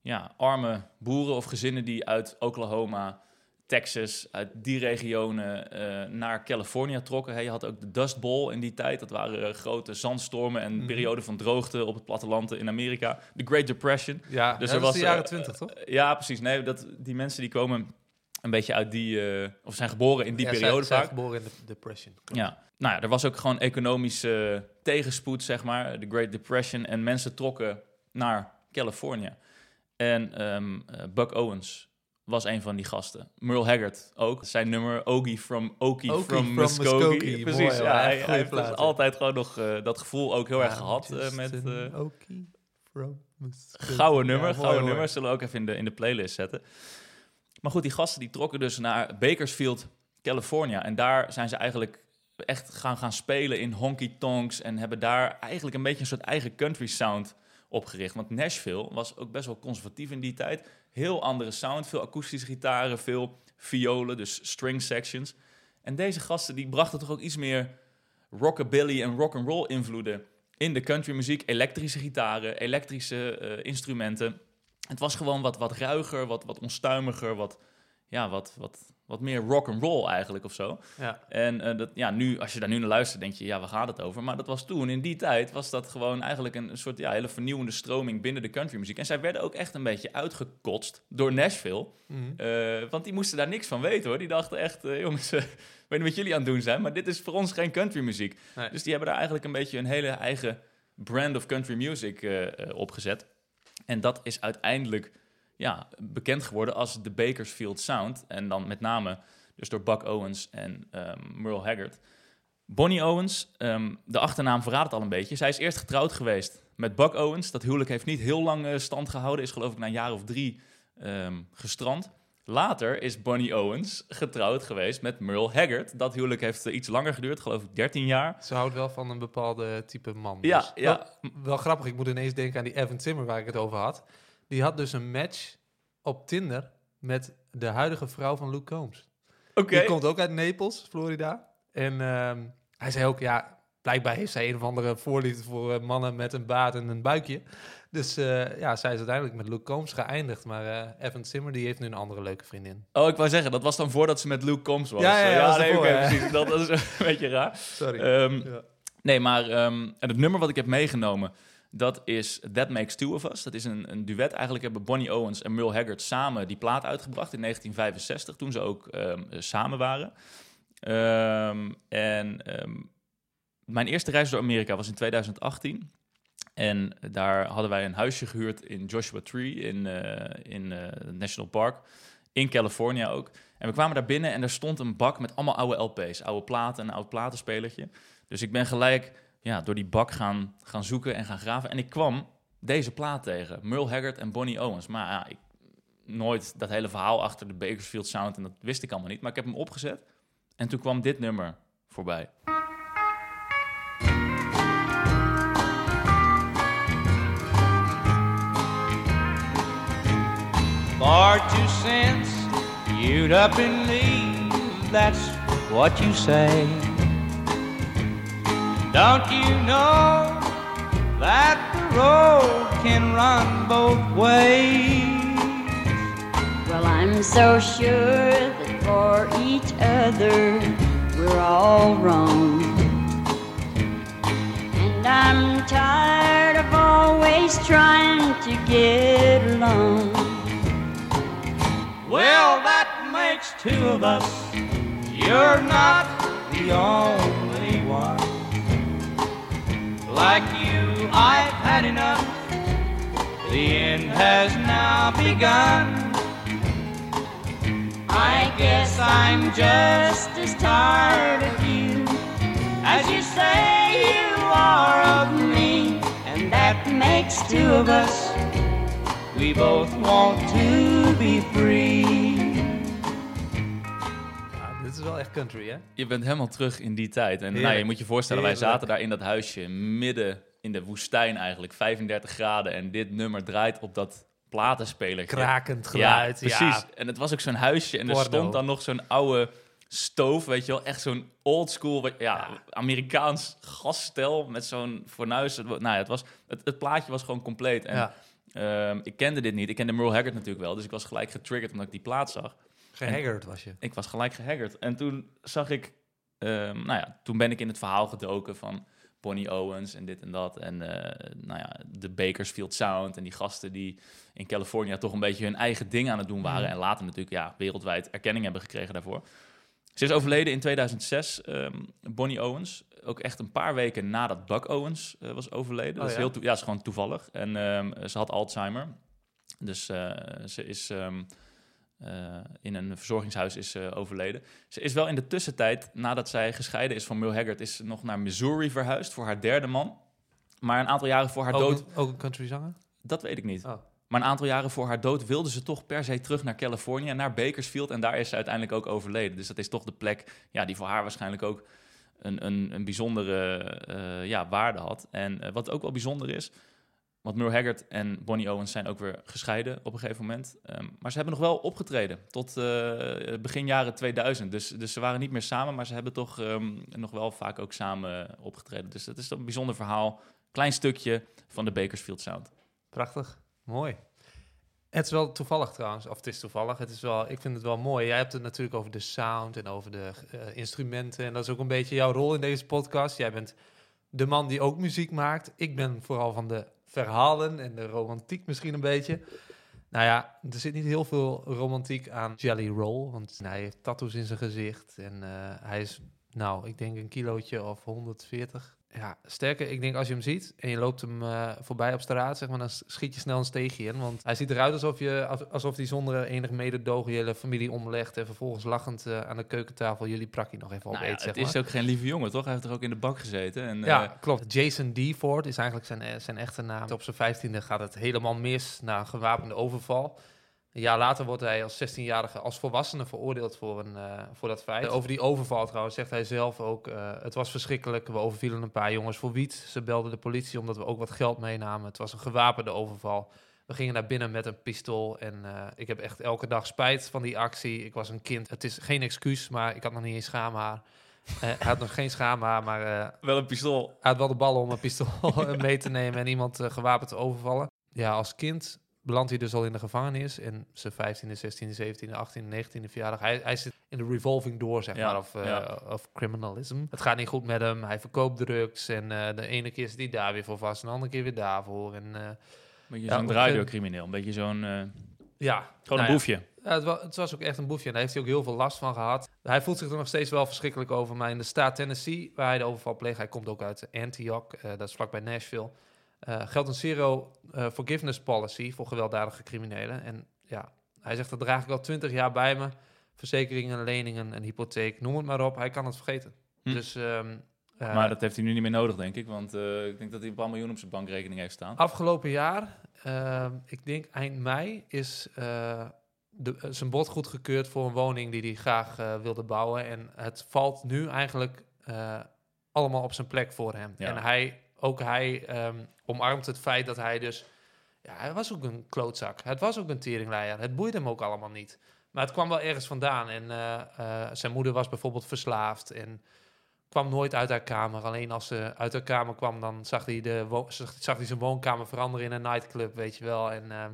ja, arme boeren of gezinnen die uit Oklahoma, Texas, uit die regionen eh, naar California trokken. Hè, je had ook de Dust Bowl in die tijd. Dat waren eh, grote zandstormen en Mhm. perioden van droogte op het platteland in Amerika. De Great Depression. Ja, Dus er dat was de jaren eh, twintig, toch? Ja, precies. Nee, dat, die mensen die komen een beetje uit die... of zijn geboren in die Ja, periode vaak. geboren in de Depression. Ja, nou ja, er was ook gewoon economische tegenspoed, zeg maar, de Great Depression. En mensen trokken naar Californië. En ehm, eh, Buck Owens was een van die gasten. Merle Haggard ook. Zijn nummer Ogie from, Okie from, from Muskogee. Muskogee. Precies, Mooi, ja. Hij, heeft dus altijd gewoon nog eh, dat gevoel ook heel erg gehad eh, just met... Okie from Muskogee. Gouden nummer, Ja, gouden hoor. nummer. Zullen we ook even in de, in de playlist zetten. Maar goed, die gasten die trokken dus naar Bakersfield, California. En daar zijn ze eigenlijk echt gaan, gaan spelen in honky tonks. En hebben daar eigenlijk een beetje een soort eigen country sound opgericht. Want Nashville was ook best wel conservatief in die tijd. Heel andere sound, veel akoestische gitaren, veel violen, dus string sections. En deze gasten die brachten toch ook iets meer rockabilly en rock'n'roll invloeden in de countrymuziek. Elektrische gitaren, elektrische eh, instrumenten. Het was gewoon wat, wat ruiger, wat, wat onstuimiger, wat, ja, wat, wat, wat meer rock'n'roll eigenlijk of zo. Ja. En eh, dat, ja, nu, als je daar nu naar luistert, denk je, ja, waar gaat het over? Maar dat was toen, in die tijd, was dat gewoon eigenlijk een, soort ja, hele vernieuwende stroming binnen de countrymuziek. En zij werden ook echt een beetje uitgekotst door Nashville. Mhm. Eh, want die moesten daar niks van weten hoor. Die dachten echt, eh, jongens, ik weet niet wat jullie aan het doen zijn, maar dit is voor ons geen countrymuziek. Nee. Dus die hebben daar eigenlijk een beetje een hele eigen brand of country music opgezet. En dat is uiteindelijk ja, bekend geworden als de Bakersfield Sound. En dan met name Dus door Buck Owens en ehm, Merle Haggard. Bonnie Owens, ehm, de achternaam verraadt het al een beetje. Zij is eerst getrouwd geweest met Buck Owens. Dat huwelijk heeft niet heel lang eh, stand gehouden. Is geloof ik na een jaar of drie ehm, gestrand. Later is Bonnie Owens getrouwd geweest met Merle Haggard. Dat huwelijk heeft eh, iets langer geduurd, geloof ik 13 jaar. Ze houdt wel van een bepaalde type man. Ja, dus. ja. Wel, wel grappig, ik moet ineens denken aan die Evan Timmer waar ik het over had. Die had dus een match op Tinder met de huidige vrouw van Luke Combs. Oké. Die komt ook uit Naples, Florida. En ehm, hij zei ook, ja, blijkbaar heeft zij een of andere voorliefde voor eh, mannen met een baard en een buikje. Dus eh, ja, zij is uiteindelijk met Luke Combs geëindigd. Maar eh, Evan Timmer, die heeft nu een andere leuke vriendin. Oh, ik wou zeggen, dat was dan voordat ze met Luke Combs was. Ja, ja, nee, ervoor, ja. precies. Dat, dat is een beetje raar. Sorry. Ehm, Ja. Nee, maar ehm, en het nummer wat ik heb meegenomen, dat is That Makes Two of Us. Dat is een, een duet. Eigenlijk hebben Bonnie Owens en Merle Haggard samen die plaat uitgebracht in 1965, toen ze ook ehm, samen waren. Ehm, en ehm, mijn eerste reis door Amerika was in 2018. En daar hadden wij een huisje gehuurd in Joshua Tree in, eh, in eh, National Park. In California ook. En we kwamen daar binnen en er stond een bak met allemaal oude LP's. Oude platen, een oud platenspelertje. Dus ik ben gelijk ja, door die bak gaan, gaan zoeken en gaan graven. En ik kwam deze plaat tegen. Merle Haggard en Bonnie Owens. Maar ja, ik, nooit dat hele verhaal achter de Bakersfield Sound. En dat wist ik allemaal niet. Maar ik heb hem opgezet. En toen kwam dit nummer voorbij. Cents, you'd up and leave. That's what you say. Don't you know that the road can run both ways? Well, I'm so sure that for each other we're all wrong. And I'm tired of always trying to get along. Well, that makes two of us. You're not the only one. Like you, I've had enough. The end has now begun. I guess I'm just as tired of you as you say you are of me, and that makes two of us. We both want to be free. Ja, is wel echt country, hè? Je bent helemaal terug in die tijd. En nou, je moet je voorstellen, wij zaten daar in dat huisje, midden in de woestijn eigenlijk, 35 graden. En dit nummer draait op dat platenspelertje. Krakend geluid. Ja, precies. En het was ook zo'n huisje en er stond dan nog zo'n oude stoof, weet je wel. Echt zo'n old school, wat- ja, Amerikaans gasstel met zo'n fornuis. Nou ja, het, was, het, het plaatje was gewoon compleet. En Ja. ehm, ik kende dit niet. Ik kende Merle Haggard natuurlijk wel. Dus ik was gelijk getriggerd omdat ik die plaat zag. Gehaggerd was je. Ik was gelijk gehaggerd. En toen zag ik, ehm, nou ja, toen ben ik in het verhaal gedoken van Bonnie Owens en dit en dat. En eh, nou ja, de Bakersfield Sound en die gasten die in California toch een beetje hun eigen ding aan het doen waren. Mhm. En later natuurlijk ja, wereldwijd erkenning hebben gekregen daarvoor. Ze is overleden in 2006, ehm, Bonnie Owens. Ook echt een paar weken nadat Buck Owens eh, was overleden. Oh dat is ja? heel ja, is gewoon toevallig. En ehm, ze had Alzheimer. Dus eh, ze is eh, in een verzorgingshuis is ze overleden. Ze is wel in de tussentijd, nadat zij gescheiden is van Merle Haggard, is ze nog naar Missouri verhuisd voor haar derde man. Maar een aantal jaren voor haar Ook, dood, ook een country zanger? dat weet ik niet. Oh. Maar een aantal jaren voor haar dood wilde ze toch per se terug naar Californië, naar Bakersfield. En daar is ze uiteindelijk ook overleden. Dus dat is toch de plek ja, die voor haar waarschijnlijk ook een, een, een bijzondere eh, ja, waarde had. En eh, wat ook wel bijzonder is, want Merle Haggard en Bonnie Owens zijn ook weer gescheiden op een gegeven moment. Ehm, maar ze hebben nog wel opgetreden tot eh, begin jaren 2000. Dus, dus ze waren niet meer samen, maar ze hebben toch ehm, nog wel vaak ook samen opgetreden. Dus dat is een bijzonder verhaal. Klein stukje van de Bakersfield Sound. Prachtig. Mooi. Het is wel toevallig trouwens, of het is toevallig. Het is wel, ik vind het wel mooi. Jij hebt het natuurlijk over de sound en over de eh, instrumenten. En dat is ook een beetje jouw rol in deze podcast. Jij bent de man die ook muziek maakt. Ik ben vooral van de verhalen en de romantiek misschien een beetje. Nou ja, er zit niet heel veel romantiek aan Jelly Roll. Want hij heeft tattoos in zijn gezicht. En eh, hij is, nou, ik denk een kilootje of 140 ja, sterker, ik denk als je hem ziet en je loopt hem eh, voorbij op straat, zeg maar, dan schiet je snel een steegje in. Want hij ziet eruit alsof, je, als- alsof hij zonder enig mededogen je hele familie omlegt en vervolgens lachend eh, aan de keukentafel jullie prakkie nog even Nou ja, opeet, zeg het maar. is ook geen lieve jongen, toch? Hij heeft er ook in de bak gezeten. En, Ja, eh, klopt. Jason D. Ford is eigenlijk zijn, zijn echte naam. Op zijn vijftiende gaat het helemaal mis na een gewapende overval. Een jaar later wordt hij als 16-jarige als volwassene veroordeeld voor, een, eh, voor dat feit. Over die overval trouwens zegt hij zelf ook... eh, het was verschrikkelijk, we overvielen een paar jongens voor wiet. Ze belden de politie omdat we ook wat geld meenamen. Het was een gewapende overval. We gingen naar binnen met een pistool en eh, ik heb echt elke dag spijt van die actie. Ik was een kind. Het is geen excuus, maar ik had nog niet eens schaamhaar. Eh, hij had nog geen schaamhaar, maar... eh, wel een pistool. hij had wel de ballen om een pistool mee te nemen en iemand gewapend te overvallen. Ja, als kind belandt hij dus al in de gevangenis. In zijn 15e, 16e, 17e, 18e, 19e verjaardag. Hij, hij zit in de revolving door, zeg Ja, maar, of, ja. of criminalism. Het gaat niet goed met hem. Hij verkoopt drugs. En eh, de ene keer zit hij daar weer voor vast. En de andere keer weer daarvoor. En, eh, Beetje Ja, zo'n op een beetje zo'n... ja, gewoon nou een ja. boefje. Ja, het, wa- het was ook echt een boefje. En daar heeft hij ook heel veel last van gehad. Hij voelt zich er nog steeds wel verschrikkelijk over. Maar in de staat Tennessee, waar hij de overval pleegt... hij komt ook uit Antioch, dat is vlakbij Nashville... eh, geldt een zero eh, forgiveness policy voor gewelddadige criminelen. En ja, hij zegt dat draag ik al twintig jaar bij me. Verzekeringen, leningen, een hypotheek, noem het maar op. Hij kan het vergeten. Hm. Dus... ehm, eh, maar dat heeft hij nu niet meer nodig, denk ik. Want ik denk dat hij een paar miljoen op zijn bankrekening heeft staan. Afgelopen jaar, ehm, ik denk eind mei, is de, zijn bod goedgekeurd voor een woning die hij graag wilde bouwen. En het valt nu eigenlijk allemaal op zijn plek voor hem. Ja. En hij, ook hij ehm, omarmt het feit dat hij dus... Ja, hij was ook een klootzak. Het was ook een teringleier. Het boeide hem ook allemaal niet. Maar het kwam wel ergens vandaan. En eh, eh, zijn moeder was bijvoorbeeld verslaafd en kwam nooit uit haar kamer. Alleen als ze uit haar kamer kwam, dan zag hij, de zag, hij zijn woonkamer veranderen in een nightclub, weet je wel. En ehm,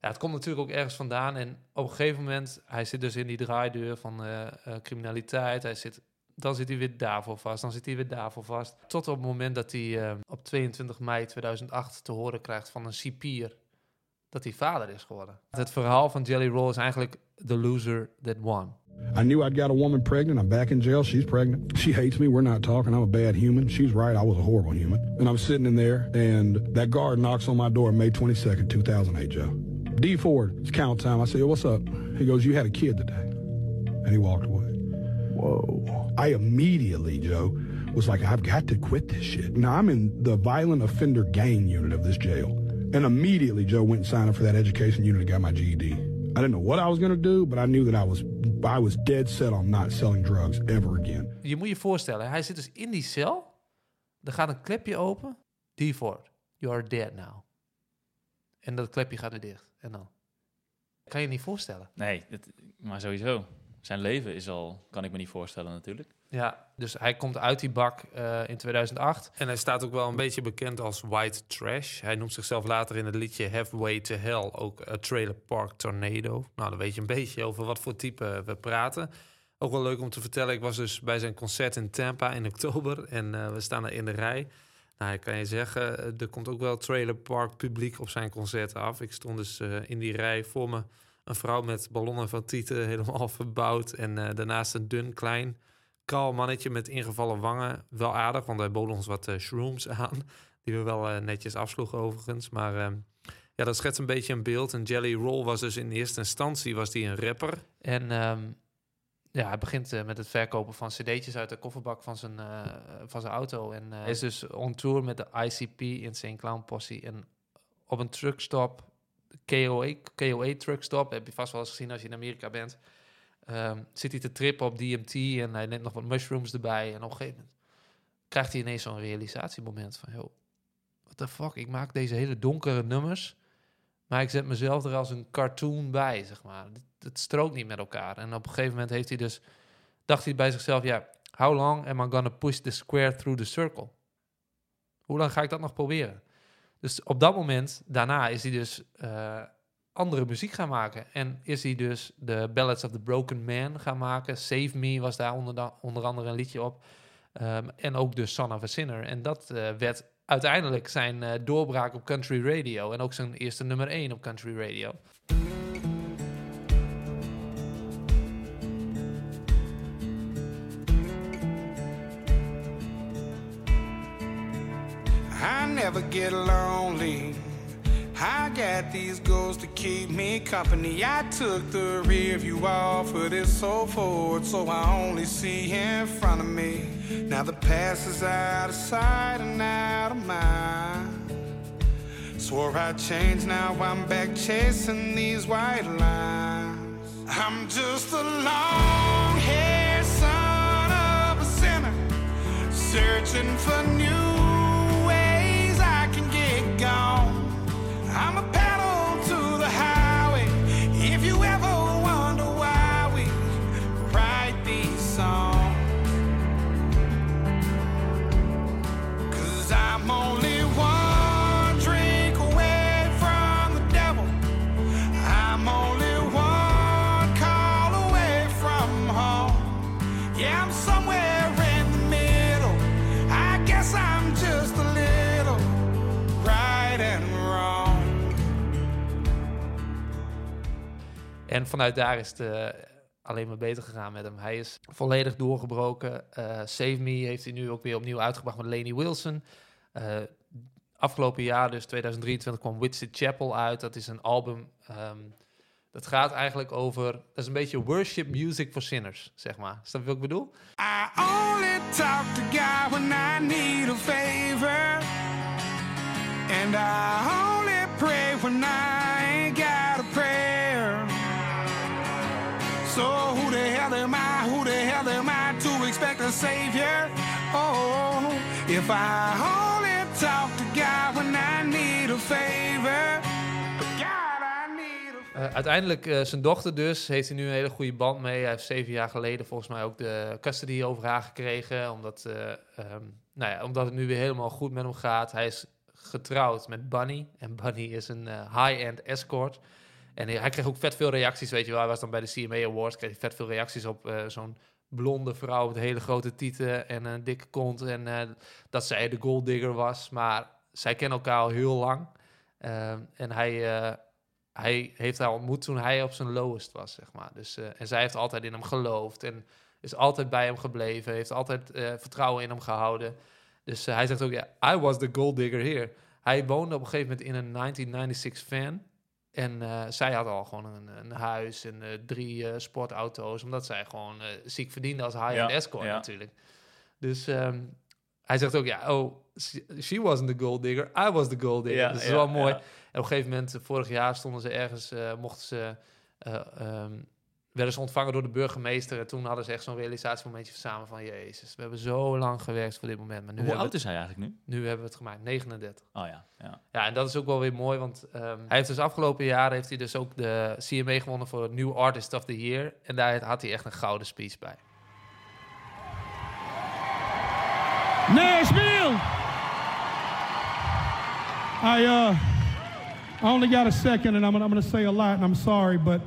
ja, het komt natuurlijk ook ergens vandaan. En op een gegeven moment, hij zit dus in die draaideur van eh, criminaliteit. Hij zit, dan zit hij weer daarvoor vast, dan zit hij weer daarvoor vast. Tot op het moment dat hij eh, op 22 mei 2008 te horen krijgt van een cipier dat hij vader is geworden. Het verhaal van Jelly Roll is eigenlijk the loser that won. I knew I'd got a woman pregnant. I'm back in jail. She's pregnant. She hates me. We're not talking. I'm a bad human. She's right. I was a horrible human. And I'm sitting in there, and that guard knocks on my door May 22nd, 2008, Joe. D. Ford, it's count time. I say, "Yo, what's up? He goes, you had a kid today. And he walked away. Whoa. I immediately, Joe, was like, I've got to quit this shit. Now, I'm in the violent offender gang unit of this jail. And immediately, Joe went and signed up for that education unit and got my GED. I didn't know what I was going to do, but I knew that I was I was dead set on not selling drugs ever again. Je moet je voorstellen, hij zit dus in die cel. Er gaat een klepje open. D. Ford, you are dead now. En dat klepje gaat weer dicht. En dan? Kan je niet voorstellen. Nee, het- maar sowieso. Zijn leven is al... Kan ik me niet voorstellen natuurlijk. Ja, dus hij komt uit die bak eh, in 2008. En hij staat ook wel een beetje bekend als white trash. Hij noemt zichzelf later in het liedje Halfway to Hell ook a Trailer Park Tornado. Nou, dan weet je een beetje over wat voor type we praten. Ook wel leuk om te vertellen, ik was dus bij zijn concert in Tampa in oktober. En eh, we staan er in de rij. Nou, ik kan je zeggen, eh, er komt ook wel trailer park publiek op zijn concert af. Ik stond dus eh, in die rij voor me een vrouw met ballonnen van tieten helemaal verbouwd. En eh, daarnaast een dun, klein, kaal mannetje met ingevallen wangen. Wel aardig, want hij bood ons wat eh, shrooms aan. Die we wel eh, netjes afsloegen overigens. Maar eh, ja, dat schetst een beetje een beeld. En Jelly Roll was dus in eerste instantie was die een rapper. En ehm, ja, hij begint met het verkopen van cd'tjes uit de kofferbak van zijn, van zijn auto. En hij is dus on tour met de ICP, Insane Clown Posse. En op een truckstop, KOA, KOA truckstop, heb je vast wel eens gezien als je in Amerika bent. ehm, zit hij te trippen op DMT en hij neemt nog wat mushrooms erbij. En op een gegeven moment krijgt hij ineens zo'n realisatiemoment van... Yo, what the fuck, ik maak deze hele donkere nummers... maar ik zet mezelf er als een cartoon bij, zeg maar. Het, het strookt niet met elkaar. En op een gegeven moment heeft hij dus... dacht hij bij zichzelf, ja... How long am I gonna push the square through the circle? Hoe lang ga ik dat nog proberen? Dus op dat moment, daarna, is hij dus eh, andere muziek gaan maken. En is hij dus de Ballads of the Broken Man gaan maken. Save Me was daar onder, onder andere een liedje op. Ehm, en ook de Son of a Sinner. En dat eh, werd uiteindelijk zijn eh, doorbraak op country radio. En ook zijn eerste nummer 1 op country radio. Never get lonely. I got these goals to keep me company. I took the rear view off of this so forward, so I only see in front of me. Now the past is out of sight and out of mind. Swore I'd change, now I'm back chasing these white lines. I'm just a long haired son of a sinner, searching for new I'm a En vanuit daar is het eh, alleen maar beter gegaan met hem. Hij is volledig doorgebroken. Eh, Save Me heeft hij nu ook weer opnieuw uitgebracht met Laney Wilson. Eh, afgelopen jaar, dus 2023, kwam Winston Chapel uit. Dat is een album... ehm, dat gaat eigenlijk over... Dat is een beetje worship music for sinners, zeg maar. Snap je wat ik bedoel? I only talk to God when I need a favor. And I only pray when I So who the hell am I? Who the hell am I to expect a savior? Oh, if I only talk to God when I need a favor. Eh, uiteindelijk, eh, zijn dochter dus, heeft hij nu een hele goede band mee. Hij heeft zeven jaar geleden volgens mij ook de custody over haar gekregen. Omdat, eh, ehm, nou ja, omdat het nu weer helemaal goed met hem gaat. Hij is getrouwd met Bunny. En Bunny is een high-end escort. En hij, kreeg ook vet veel reacties, weet je wel. Hij was dan bij de CMA Awards, kreeg hij vet veel reacties op eh, zo'n blonde vrouw met hele grote tieten en een dikke kont. En eh, dat zij de golddigger was. Maar zij kennen elkaar al heel lang. Ehm, en hij, eh, hij heeft haar ontmoet toen hij op zijn lowest was, zeg maar. Dus, en zij heeft altijd in hem geloofd en is altijd bij hem gebleven. Heeft altijd vertrouwen in hem gehouden. Dus hij zegt ook, ja, I was the gold digger here. Hij woonde op een gegeven moment in een 1996 van. En eh, zij had al gewoon een, een huis en eh, drie eh, sportauto's. Omdat zij gewoon ziek verdiende als high-end Ja, escort ja. natuurlijk. Dus ehm, hij zegt ook, ja, oh, she- she wasn't the gold digger. I was the gold digger. Ja, dus dat is wel mooi. En op een gegeven moment, vorig jaar, stonden ze ergens, mochten ze, eh, ehm, werden ze ontvangen door de burgemeester. En toen hadden ze echt zo'n realisatiemomentje samen van, jezus, we hebben zo lang gewerkt voor dit moment. Maar nu Hoe hebben oud we is hij eigenlijk nu? het- Nu hebben we het gemaakt, 39. Oh ja, ja. Ja, en dat is ook wel weer mooi, want ehm, hij heeft dus afgelopen jaar heeft hij dus ook de CMA gewonnen voor New Artist of the Year. En daar had hij echt een gouden speech bij. Nashville. I uh, I only got a second, and I'm, I'm going to say a lot, and I'm sorry, but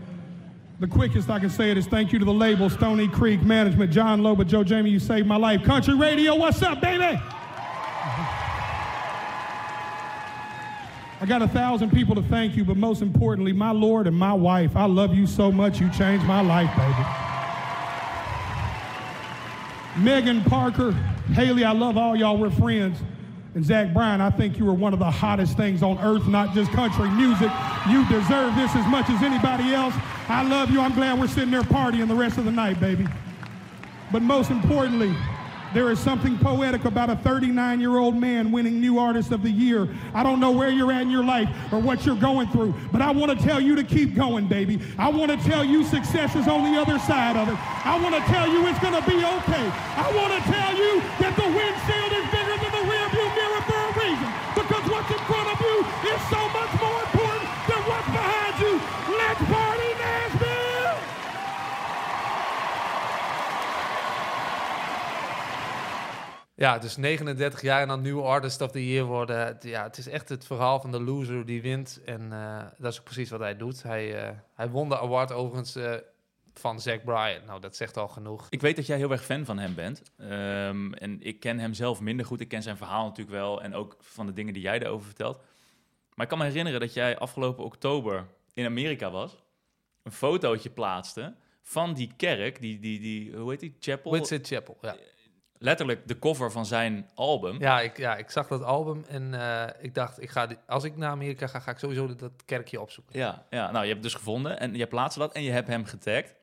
the quickest I can say it is thank you to the label, Stony Creek Management, John Loba, Joe Jamie. You saved my life. Country Radio, what's up, baby? I got a thousand people to thank you, but most importantly, my Lord and my wife. I love you so much. You changed my life, baby. Megan Parker, Haley, I love all y'all. We're friends. And Zach Bryan, I think you were one of the hottest things on earth, not just country music. You deserve this as much as anybody else. I love you. I'm glad we're sitting there partying the rest of the night, baby. But most importantly, there is something poetic about a 39 year old man winning New Artist of the Year. I don't know where you're at in your life or what you're going through, but I want to tell you to keep going, baby. I want to tell you success is on the other side of it. I want to tell you it's going to be okay. I want to tell you that the windshield is Ja, dus 39 jaar en dan New Artist of the Year worden. Het- Ja, het is echt het verhaal van de loser die wint. En eh, dat is ook precies wat hij doet. Hij, eh, hij won de award overigens eh, van Zack Bryan. Nou, dat zegt al genoeg. Ik weet dat jij heel erg fan van hem bent. Ehm, en ik ken hem zelf minder goed. Ik ken zijn verhaal natuurlijk wel. En ook van de dingen die jij erover vertelt. Maar ik kan me herinneren dat jij afgelopen oktober in Amerika was. Een fotootje plaatste van die kerk. Die, die, die hoe heet die? Chapel? Winston Chapel, ja. Letterlijk de cover van zijn album. Ja, ik, ja, ik zag dat album en eh, ik dacht, ik ga, als ik naar Amerika ga, ga ik sowieso dat- kerkje opzoeken. Ja, ja, nou, je hebt dus gevonden en je plaatste dat en je hebt hem getagd.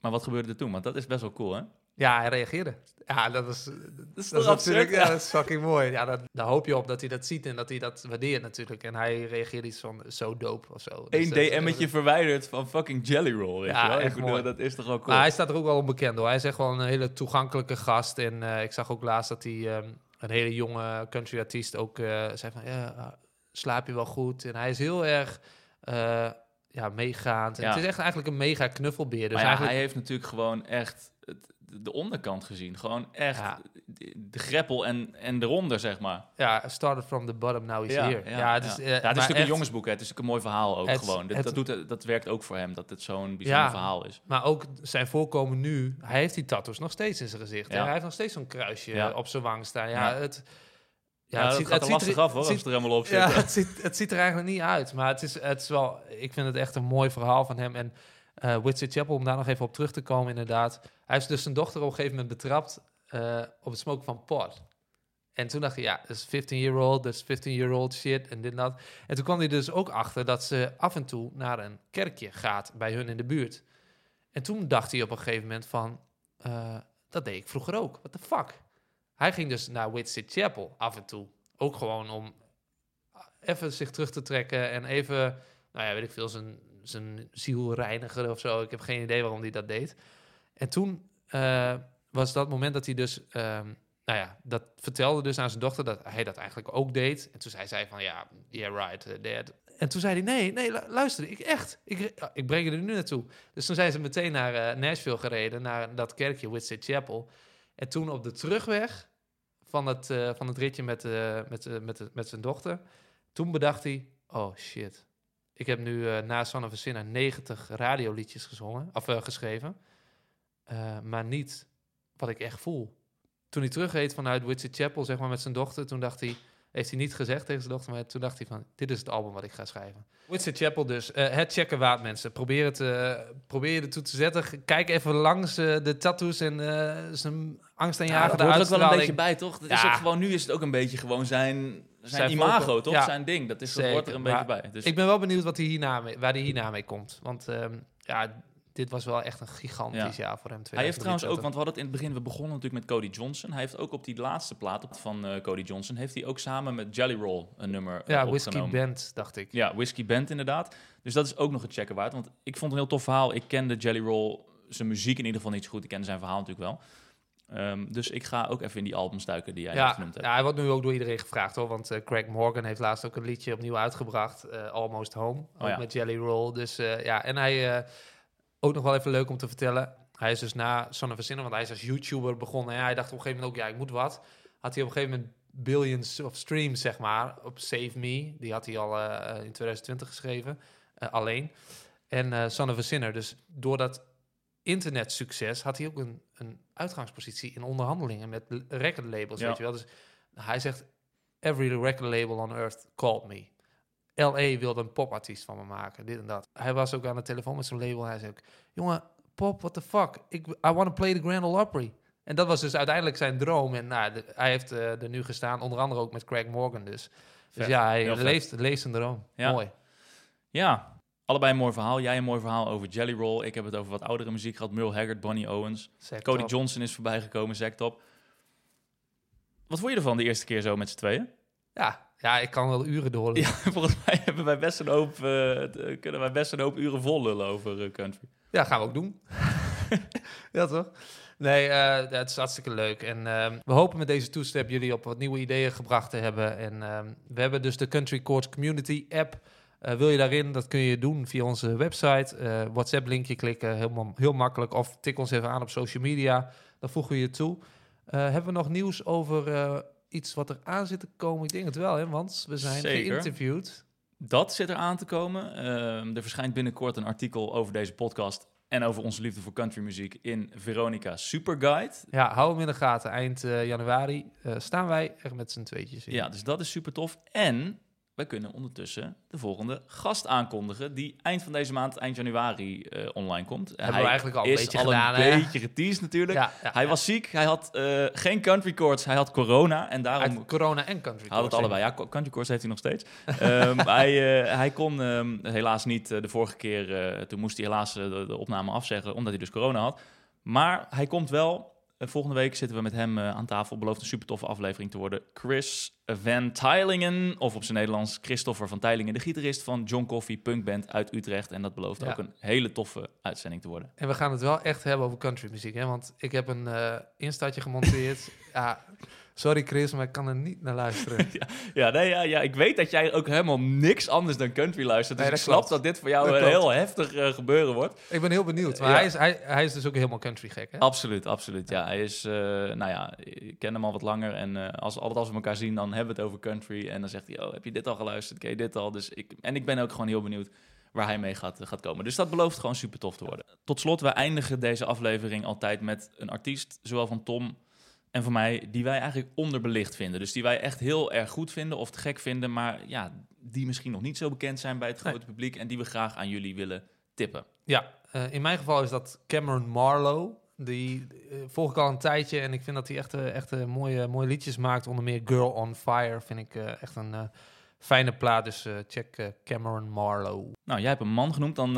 Maar wat gebeurde er toen? Want dat is best wel cool, hè? Ja, hij reageerde. Ja, dat is, dat is is, toch natuurlijk ja, dat is fucking mooi. Ja, dat, daar hoop je op dat hij dat ziet en dat hij dat waardeert natuurlijk. En hij reageerde iets van zo dope of zo. Dus Eén dat is- DM'tje verwijderd van fucking Jelly Roll, weet Ja, je wel? echt Ik bedoel, mooi. dat is toch wel cool? Maar hij staat er ook wel onbekend hoor. Hij is echt wel een hele toegankelijke gast. En eh, ik zag ook laatst dat hij ehm, een hele jonge country artiest ook eh, zei van... Ja, uh, slaap je wel goed? En hij is heel erg eh, ja, meegaand. En Ja. Het is echt eigenlijk een mega knuffelbeer. Dus ja, eigenlijk, hij heeft natuurlijk gewoon echt het- de onderkant gezien. Gewoon echt de, de greppel en, en eronder, zeg maar. ja, started from the bottom, now he's ja, here. Ja, Ja, het is, eh, het is natuurlijk een jongensboek, hè. het is natuurlijk een mooi verhaal ook Het- gewoon. Het- dat, doet, dat werkt ook voor hem, dat het zo'n bijzonder verhaal is. Maar ook zijn voorkomen nu, hij heeft die tattoos nog steeds in zijn gezicht. Hij heeft nog steeds zo'n kruisje op zijn wang staan. Ja, Ja. het, Ja, dat gaat er lastig af, hoor, als het er helemaal op zit. Ja, het, ziet, het ziet er eigenlijk niet uit. Maar het is, het is wel, ik vind het echt een mooi verhaal van hem. En Whitsey Chapel, om daar nog even op terug te komen, inderdaad. Hij heeft dus zijn dochter op een gegeven moment betrapt eh, op het smoken van pot. En toen dacht hij, ja, dat is 15-year-old, dat is 15-year-old shit en dit en dat. En toen kwam hij dus ook achter dat ze af en toe naar een kerkje gaat bij hun in de buurt. En toen dacht hij op een gegeven moment van, eh, dat deed ik vroeger ook. What the fuck? Hij ging dus naar Whitsey Chapel af en toe. Ook gewoon om even zich terug te trekken en even, nou ja, weet ik veel, zijn, zijn ziel reinigen of zo. Ik heb geen idee waarom hij dat deed. En toen eh, was dat moment dat hij dus, ehm, nou ja, dat vertelde dus aan zijn dochter dat hij dat eigenlijk ook deed. En toen zei zij van, ja, yeah right, eh, dad. En toen zei hij, nee, nee, lu- luister, ik echt, ik, ja, ik breng je er nu naartoe. Dus toen zijn ze meteen naar eh, Nashville gereden, naar dat kerkje, Whitsey Chapel. En toen op de terugweg van het, van het ritje met, met, met, met zijn dochter, toen bedacht hij, oh shit, ik heb nu eh, na Son of a Sinner 90 radioliedjes gezongen, of eh, geschreven, eh, maar niet wat ik echt voel. Toen hij terugreed vanuit Whitsey Chapel, zeg maar, met zijn dochter, toen dacht hij, heeft hij niet gezegd tegen zijn dochter, maar toen dacht hij van, dit is het album wat ik ga schrijven. Whitsey Chapel dus, het checken waard mensen. Probeer het, probeer je ertoe te zetten. Kijk even langs de tattoos en zijn angstaanjagende Ja, dat hoort er ook wel een beetje bij, toch? Dat is Ja. ook gewoon, nu is het ook een beetje gewoon zijn, zijn, imago, toch? ja. Zijn ding. Dat, is, dat hoort er een maar beetje bij. Dus Ik ben wel benieuwd wat hij hierna mee, waar hij hierna mee komt. Want ehm, ja, dit was wel echt een gigantisch jaar voor hem. Hij heeft trouwens ook, 2023. want we hadden het in het begin, we begonnen natuurlijk met Cody Johnson. Hij heeft ook op die laatste plaat op- van eh, Cody Johnson, heeft hij ook samen met Jelly Roll een nummer eh, Ja, Whiskey. Band, dacht ik. Ja, Whiskey Band inderdaad. Dus dat is ook nog een checken waard. Want ik vond het een heel tof verhaal. Ik kende Jelly Roll, zijn muziek in ieder geval niet zo goed. Ik kende zijn verhaal natuurlijk wel. Ehm, dus ik ga ook even in die albums duiken die jij Ja, genoemd hebt. ja, hij wordt nu ook door iedereen gevraagd hoor. Want eh, Craig Morgan heeft laatst ook een liedje opnieuw uitgebracht. eh, Almost Home. Ook Oh ja. met Jelly Roll. Dus eh, ja, en hij ook nog wel even leuk om te vertellen. Hij is dus na Son of a Sinner, want hij is als YouTuber begonnen. En hij dacht op een gegeven moment ook, ja, ik moet wat. Had hij op een gegeven moment billions of streams, zeg maar, op Save Me. Die had hij al in 2020 geschreven, alleen. En Son of a Sinner. Dus door dat internetsucces had hij ook een, een uitgangspositie in onderhandelingen met record labels, Ja. weet je wel. Dus hij zegt, every record label on earth called me. L.A. wilde een popartiest van me maken, dit en dat. Hij was ook aan de telefoon met zijn label. Hij zei ook, jongen, pop, what the fuck? Ik, I want to play the Grand Ole Opry. En dat was dus uiteindelijk zijn droom. En nou, de- hij heeft eh, er nu gestaan, onder andere ook met Craig Morgan dus. Dus Vet, ja, hij leeft, leeft zijn droom. Ja. Mooi. Ja, allebei een mooi verhaal. Jij een mooi verhaal over Jelly Roll. Ik heb het over wat oudere muziek gehad. Merle Haggard, Bonnie Owens. Zack Cody Top. Johnson is voorbij gekomen, Zack Top. Wat vond je ervan de eerste keer zo met z'n tweeën? Ja, ja, ik kan wel uren doorlopen. Ja, volgens mij hebben wij best een hoop, eh, t- kunnen wij best een hoop uren vol lullen over eh, country. Ja, gaan we ook doen. ja, toch? Nee, eh, het is hartstikke leuk. En ehm, we hopen met deze toestep jullie op wat nieuwe ideeën gebracht te hebben. En ehm, we hebben dus de Country Courts Community app. Eh, wil je daarin? Dat kun je doen via onze website. Eh, WhatsApp-linkje klikken, heel, heel makkelijk. Of tik ons even aan op social media. Dan voegen we je toe. Eh, hebben we nog nieuws over iets wat er aan zit te komen? Ik denk het wel, hè? want we zijn Zeker. geïnterviewd. Dat zit er aan te komen. Ehm, er verschijnt binnenkort een artikel over deze podcast en over onze liefde voor countrymuziek in Veronica Superguide. Ja, hou hem in de gaten. Eind januari staan wij er met z'n tweetjes in. Ja, dus dat is super tof. En wij kunnen ondertussen de volgende gast aankondigen. Die eind van deze maand, eind januari, eh, online komt. Hebben we eigenlijk al een is beetje al gedaan, een hè? beetje geteased natuurlijk. Ja, ja, hij ja. was ziek, hij had eh, geen country chords, hij had corona. En daarom Uit corona en country. hij had het allebei. Ja, country chords heeft hij nog steeds. Ehm, hij, eh, hij kon ehm, helaas niet de vorige keer. toen moest hij helaas de, de opname afzeggen, omdat hij dus corona had. Maar hij komt wel. Volgende week zitten we met hem eh, aan tafel. Belooft een super toffe aflevering te worden. Chris Van Teilingen, of op zijn Nederlands Christopher Van Teilingen, de gitarist van John Coffee Punkband uit Utrecht. En dat belooft Ja. ook een hele toffe uitzending te worden. En we gaan het wel echt hebben over countrymuziek, hè? Want ik heb een eh instaatje gemonteerd. ja, sorry Chris, maar ik kan er niet naar luisteren. Ja, nee, ja, ja, ik weet dat jij ook helemaal niks anders dan country luistert. Dus Nee, ik snap klopt. dat dit voor jou Dat een klopt. heel heftig eh, gebeuren wordt. ik ben heel benieuwd. Maar Ja. hij, is, hij, hij is dus ook helemaal country gek, hè? Absoluut, absoluut. Ja, hij is, eh, nou ja, ik ken hem al wat langer. En eh, als, altijd als we elkaar zien, dan hebben we het over country. En dan zegt hij, oh, heb je dit al geluisterd? Ken je dit al? Dus ik, en ik ben ook gewoon heel benieuwd waar hij mee gaat, gaat komen. Dus dat belooft gewoon super tof te worden. Tot slot, we eindigen deze aflevering altijd met een artiest, zowel van Tom en van mij, die wij eigenlijk onderbelicht vinden. Dus die wij echt heel erg goed vinden of te gek vinden, maar ja, die misschien nog niet zo bekend zijn bij het Nee. grote publiek en die we graag aan jullie willen tippen. Ja, eh, in mijn geval is dat Cameron Marlowe. Die eh, volg ik al een tijdje en ik vind dat hij echt, eh, echt mooie, mooie liedjes maakt. Onder meer Girl on Fire vind ik echt een fijne plaat. Dus check Cameron Marlowe. Nou, jij hebt een man genoemd, dan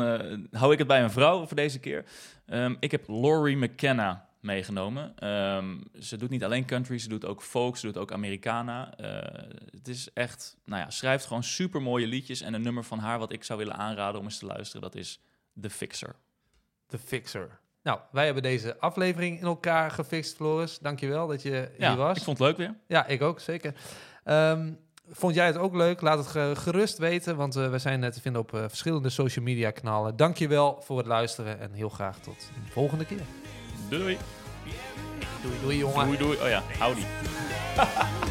hou ik het bij een vrouw voor deze keer. Ehm, ik heb Laurie McKenna meegenomen. Ehm, ze doet niet alleen country, ze doet ook folk, ze doet ook Americana. Eh, het is echt, nou ja, schrijft gewoon super mooie liedjes. En een nummer van haar wat ik zou willen aanraden om eens te luisteren, dat is The Fixer. The Fixer. Nou, wij hebben deze aflevering in elkaar gefixt, Floris. Dankjewel dat je Ja, hier was. ik vond het leuk weer. Ja, ik ook, zeker. Ehm, vond jij het ook leuk? Laat het ge- gerust weten, want eh, we zijn te vinden op eh, verschillende social media kanalen. Dankjewel voor het luisteren en heel graag tot de volgende keer. Doei. Doei, doei jongen. Doei, doei. Oh ja, howdy.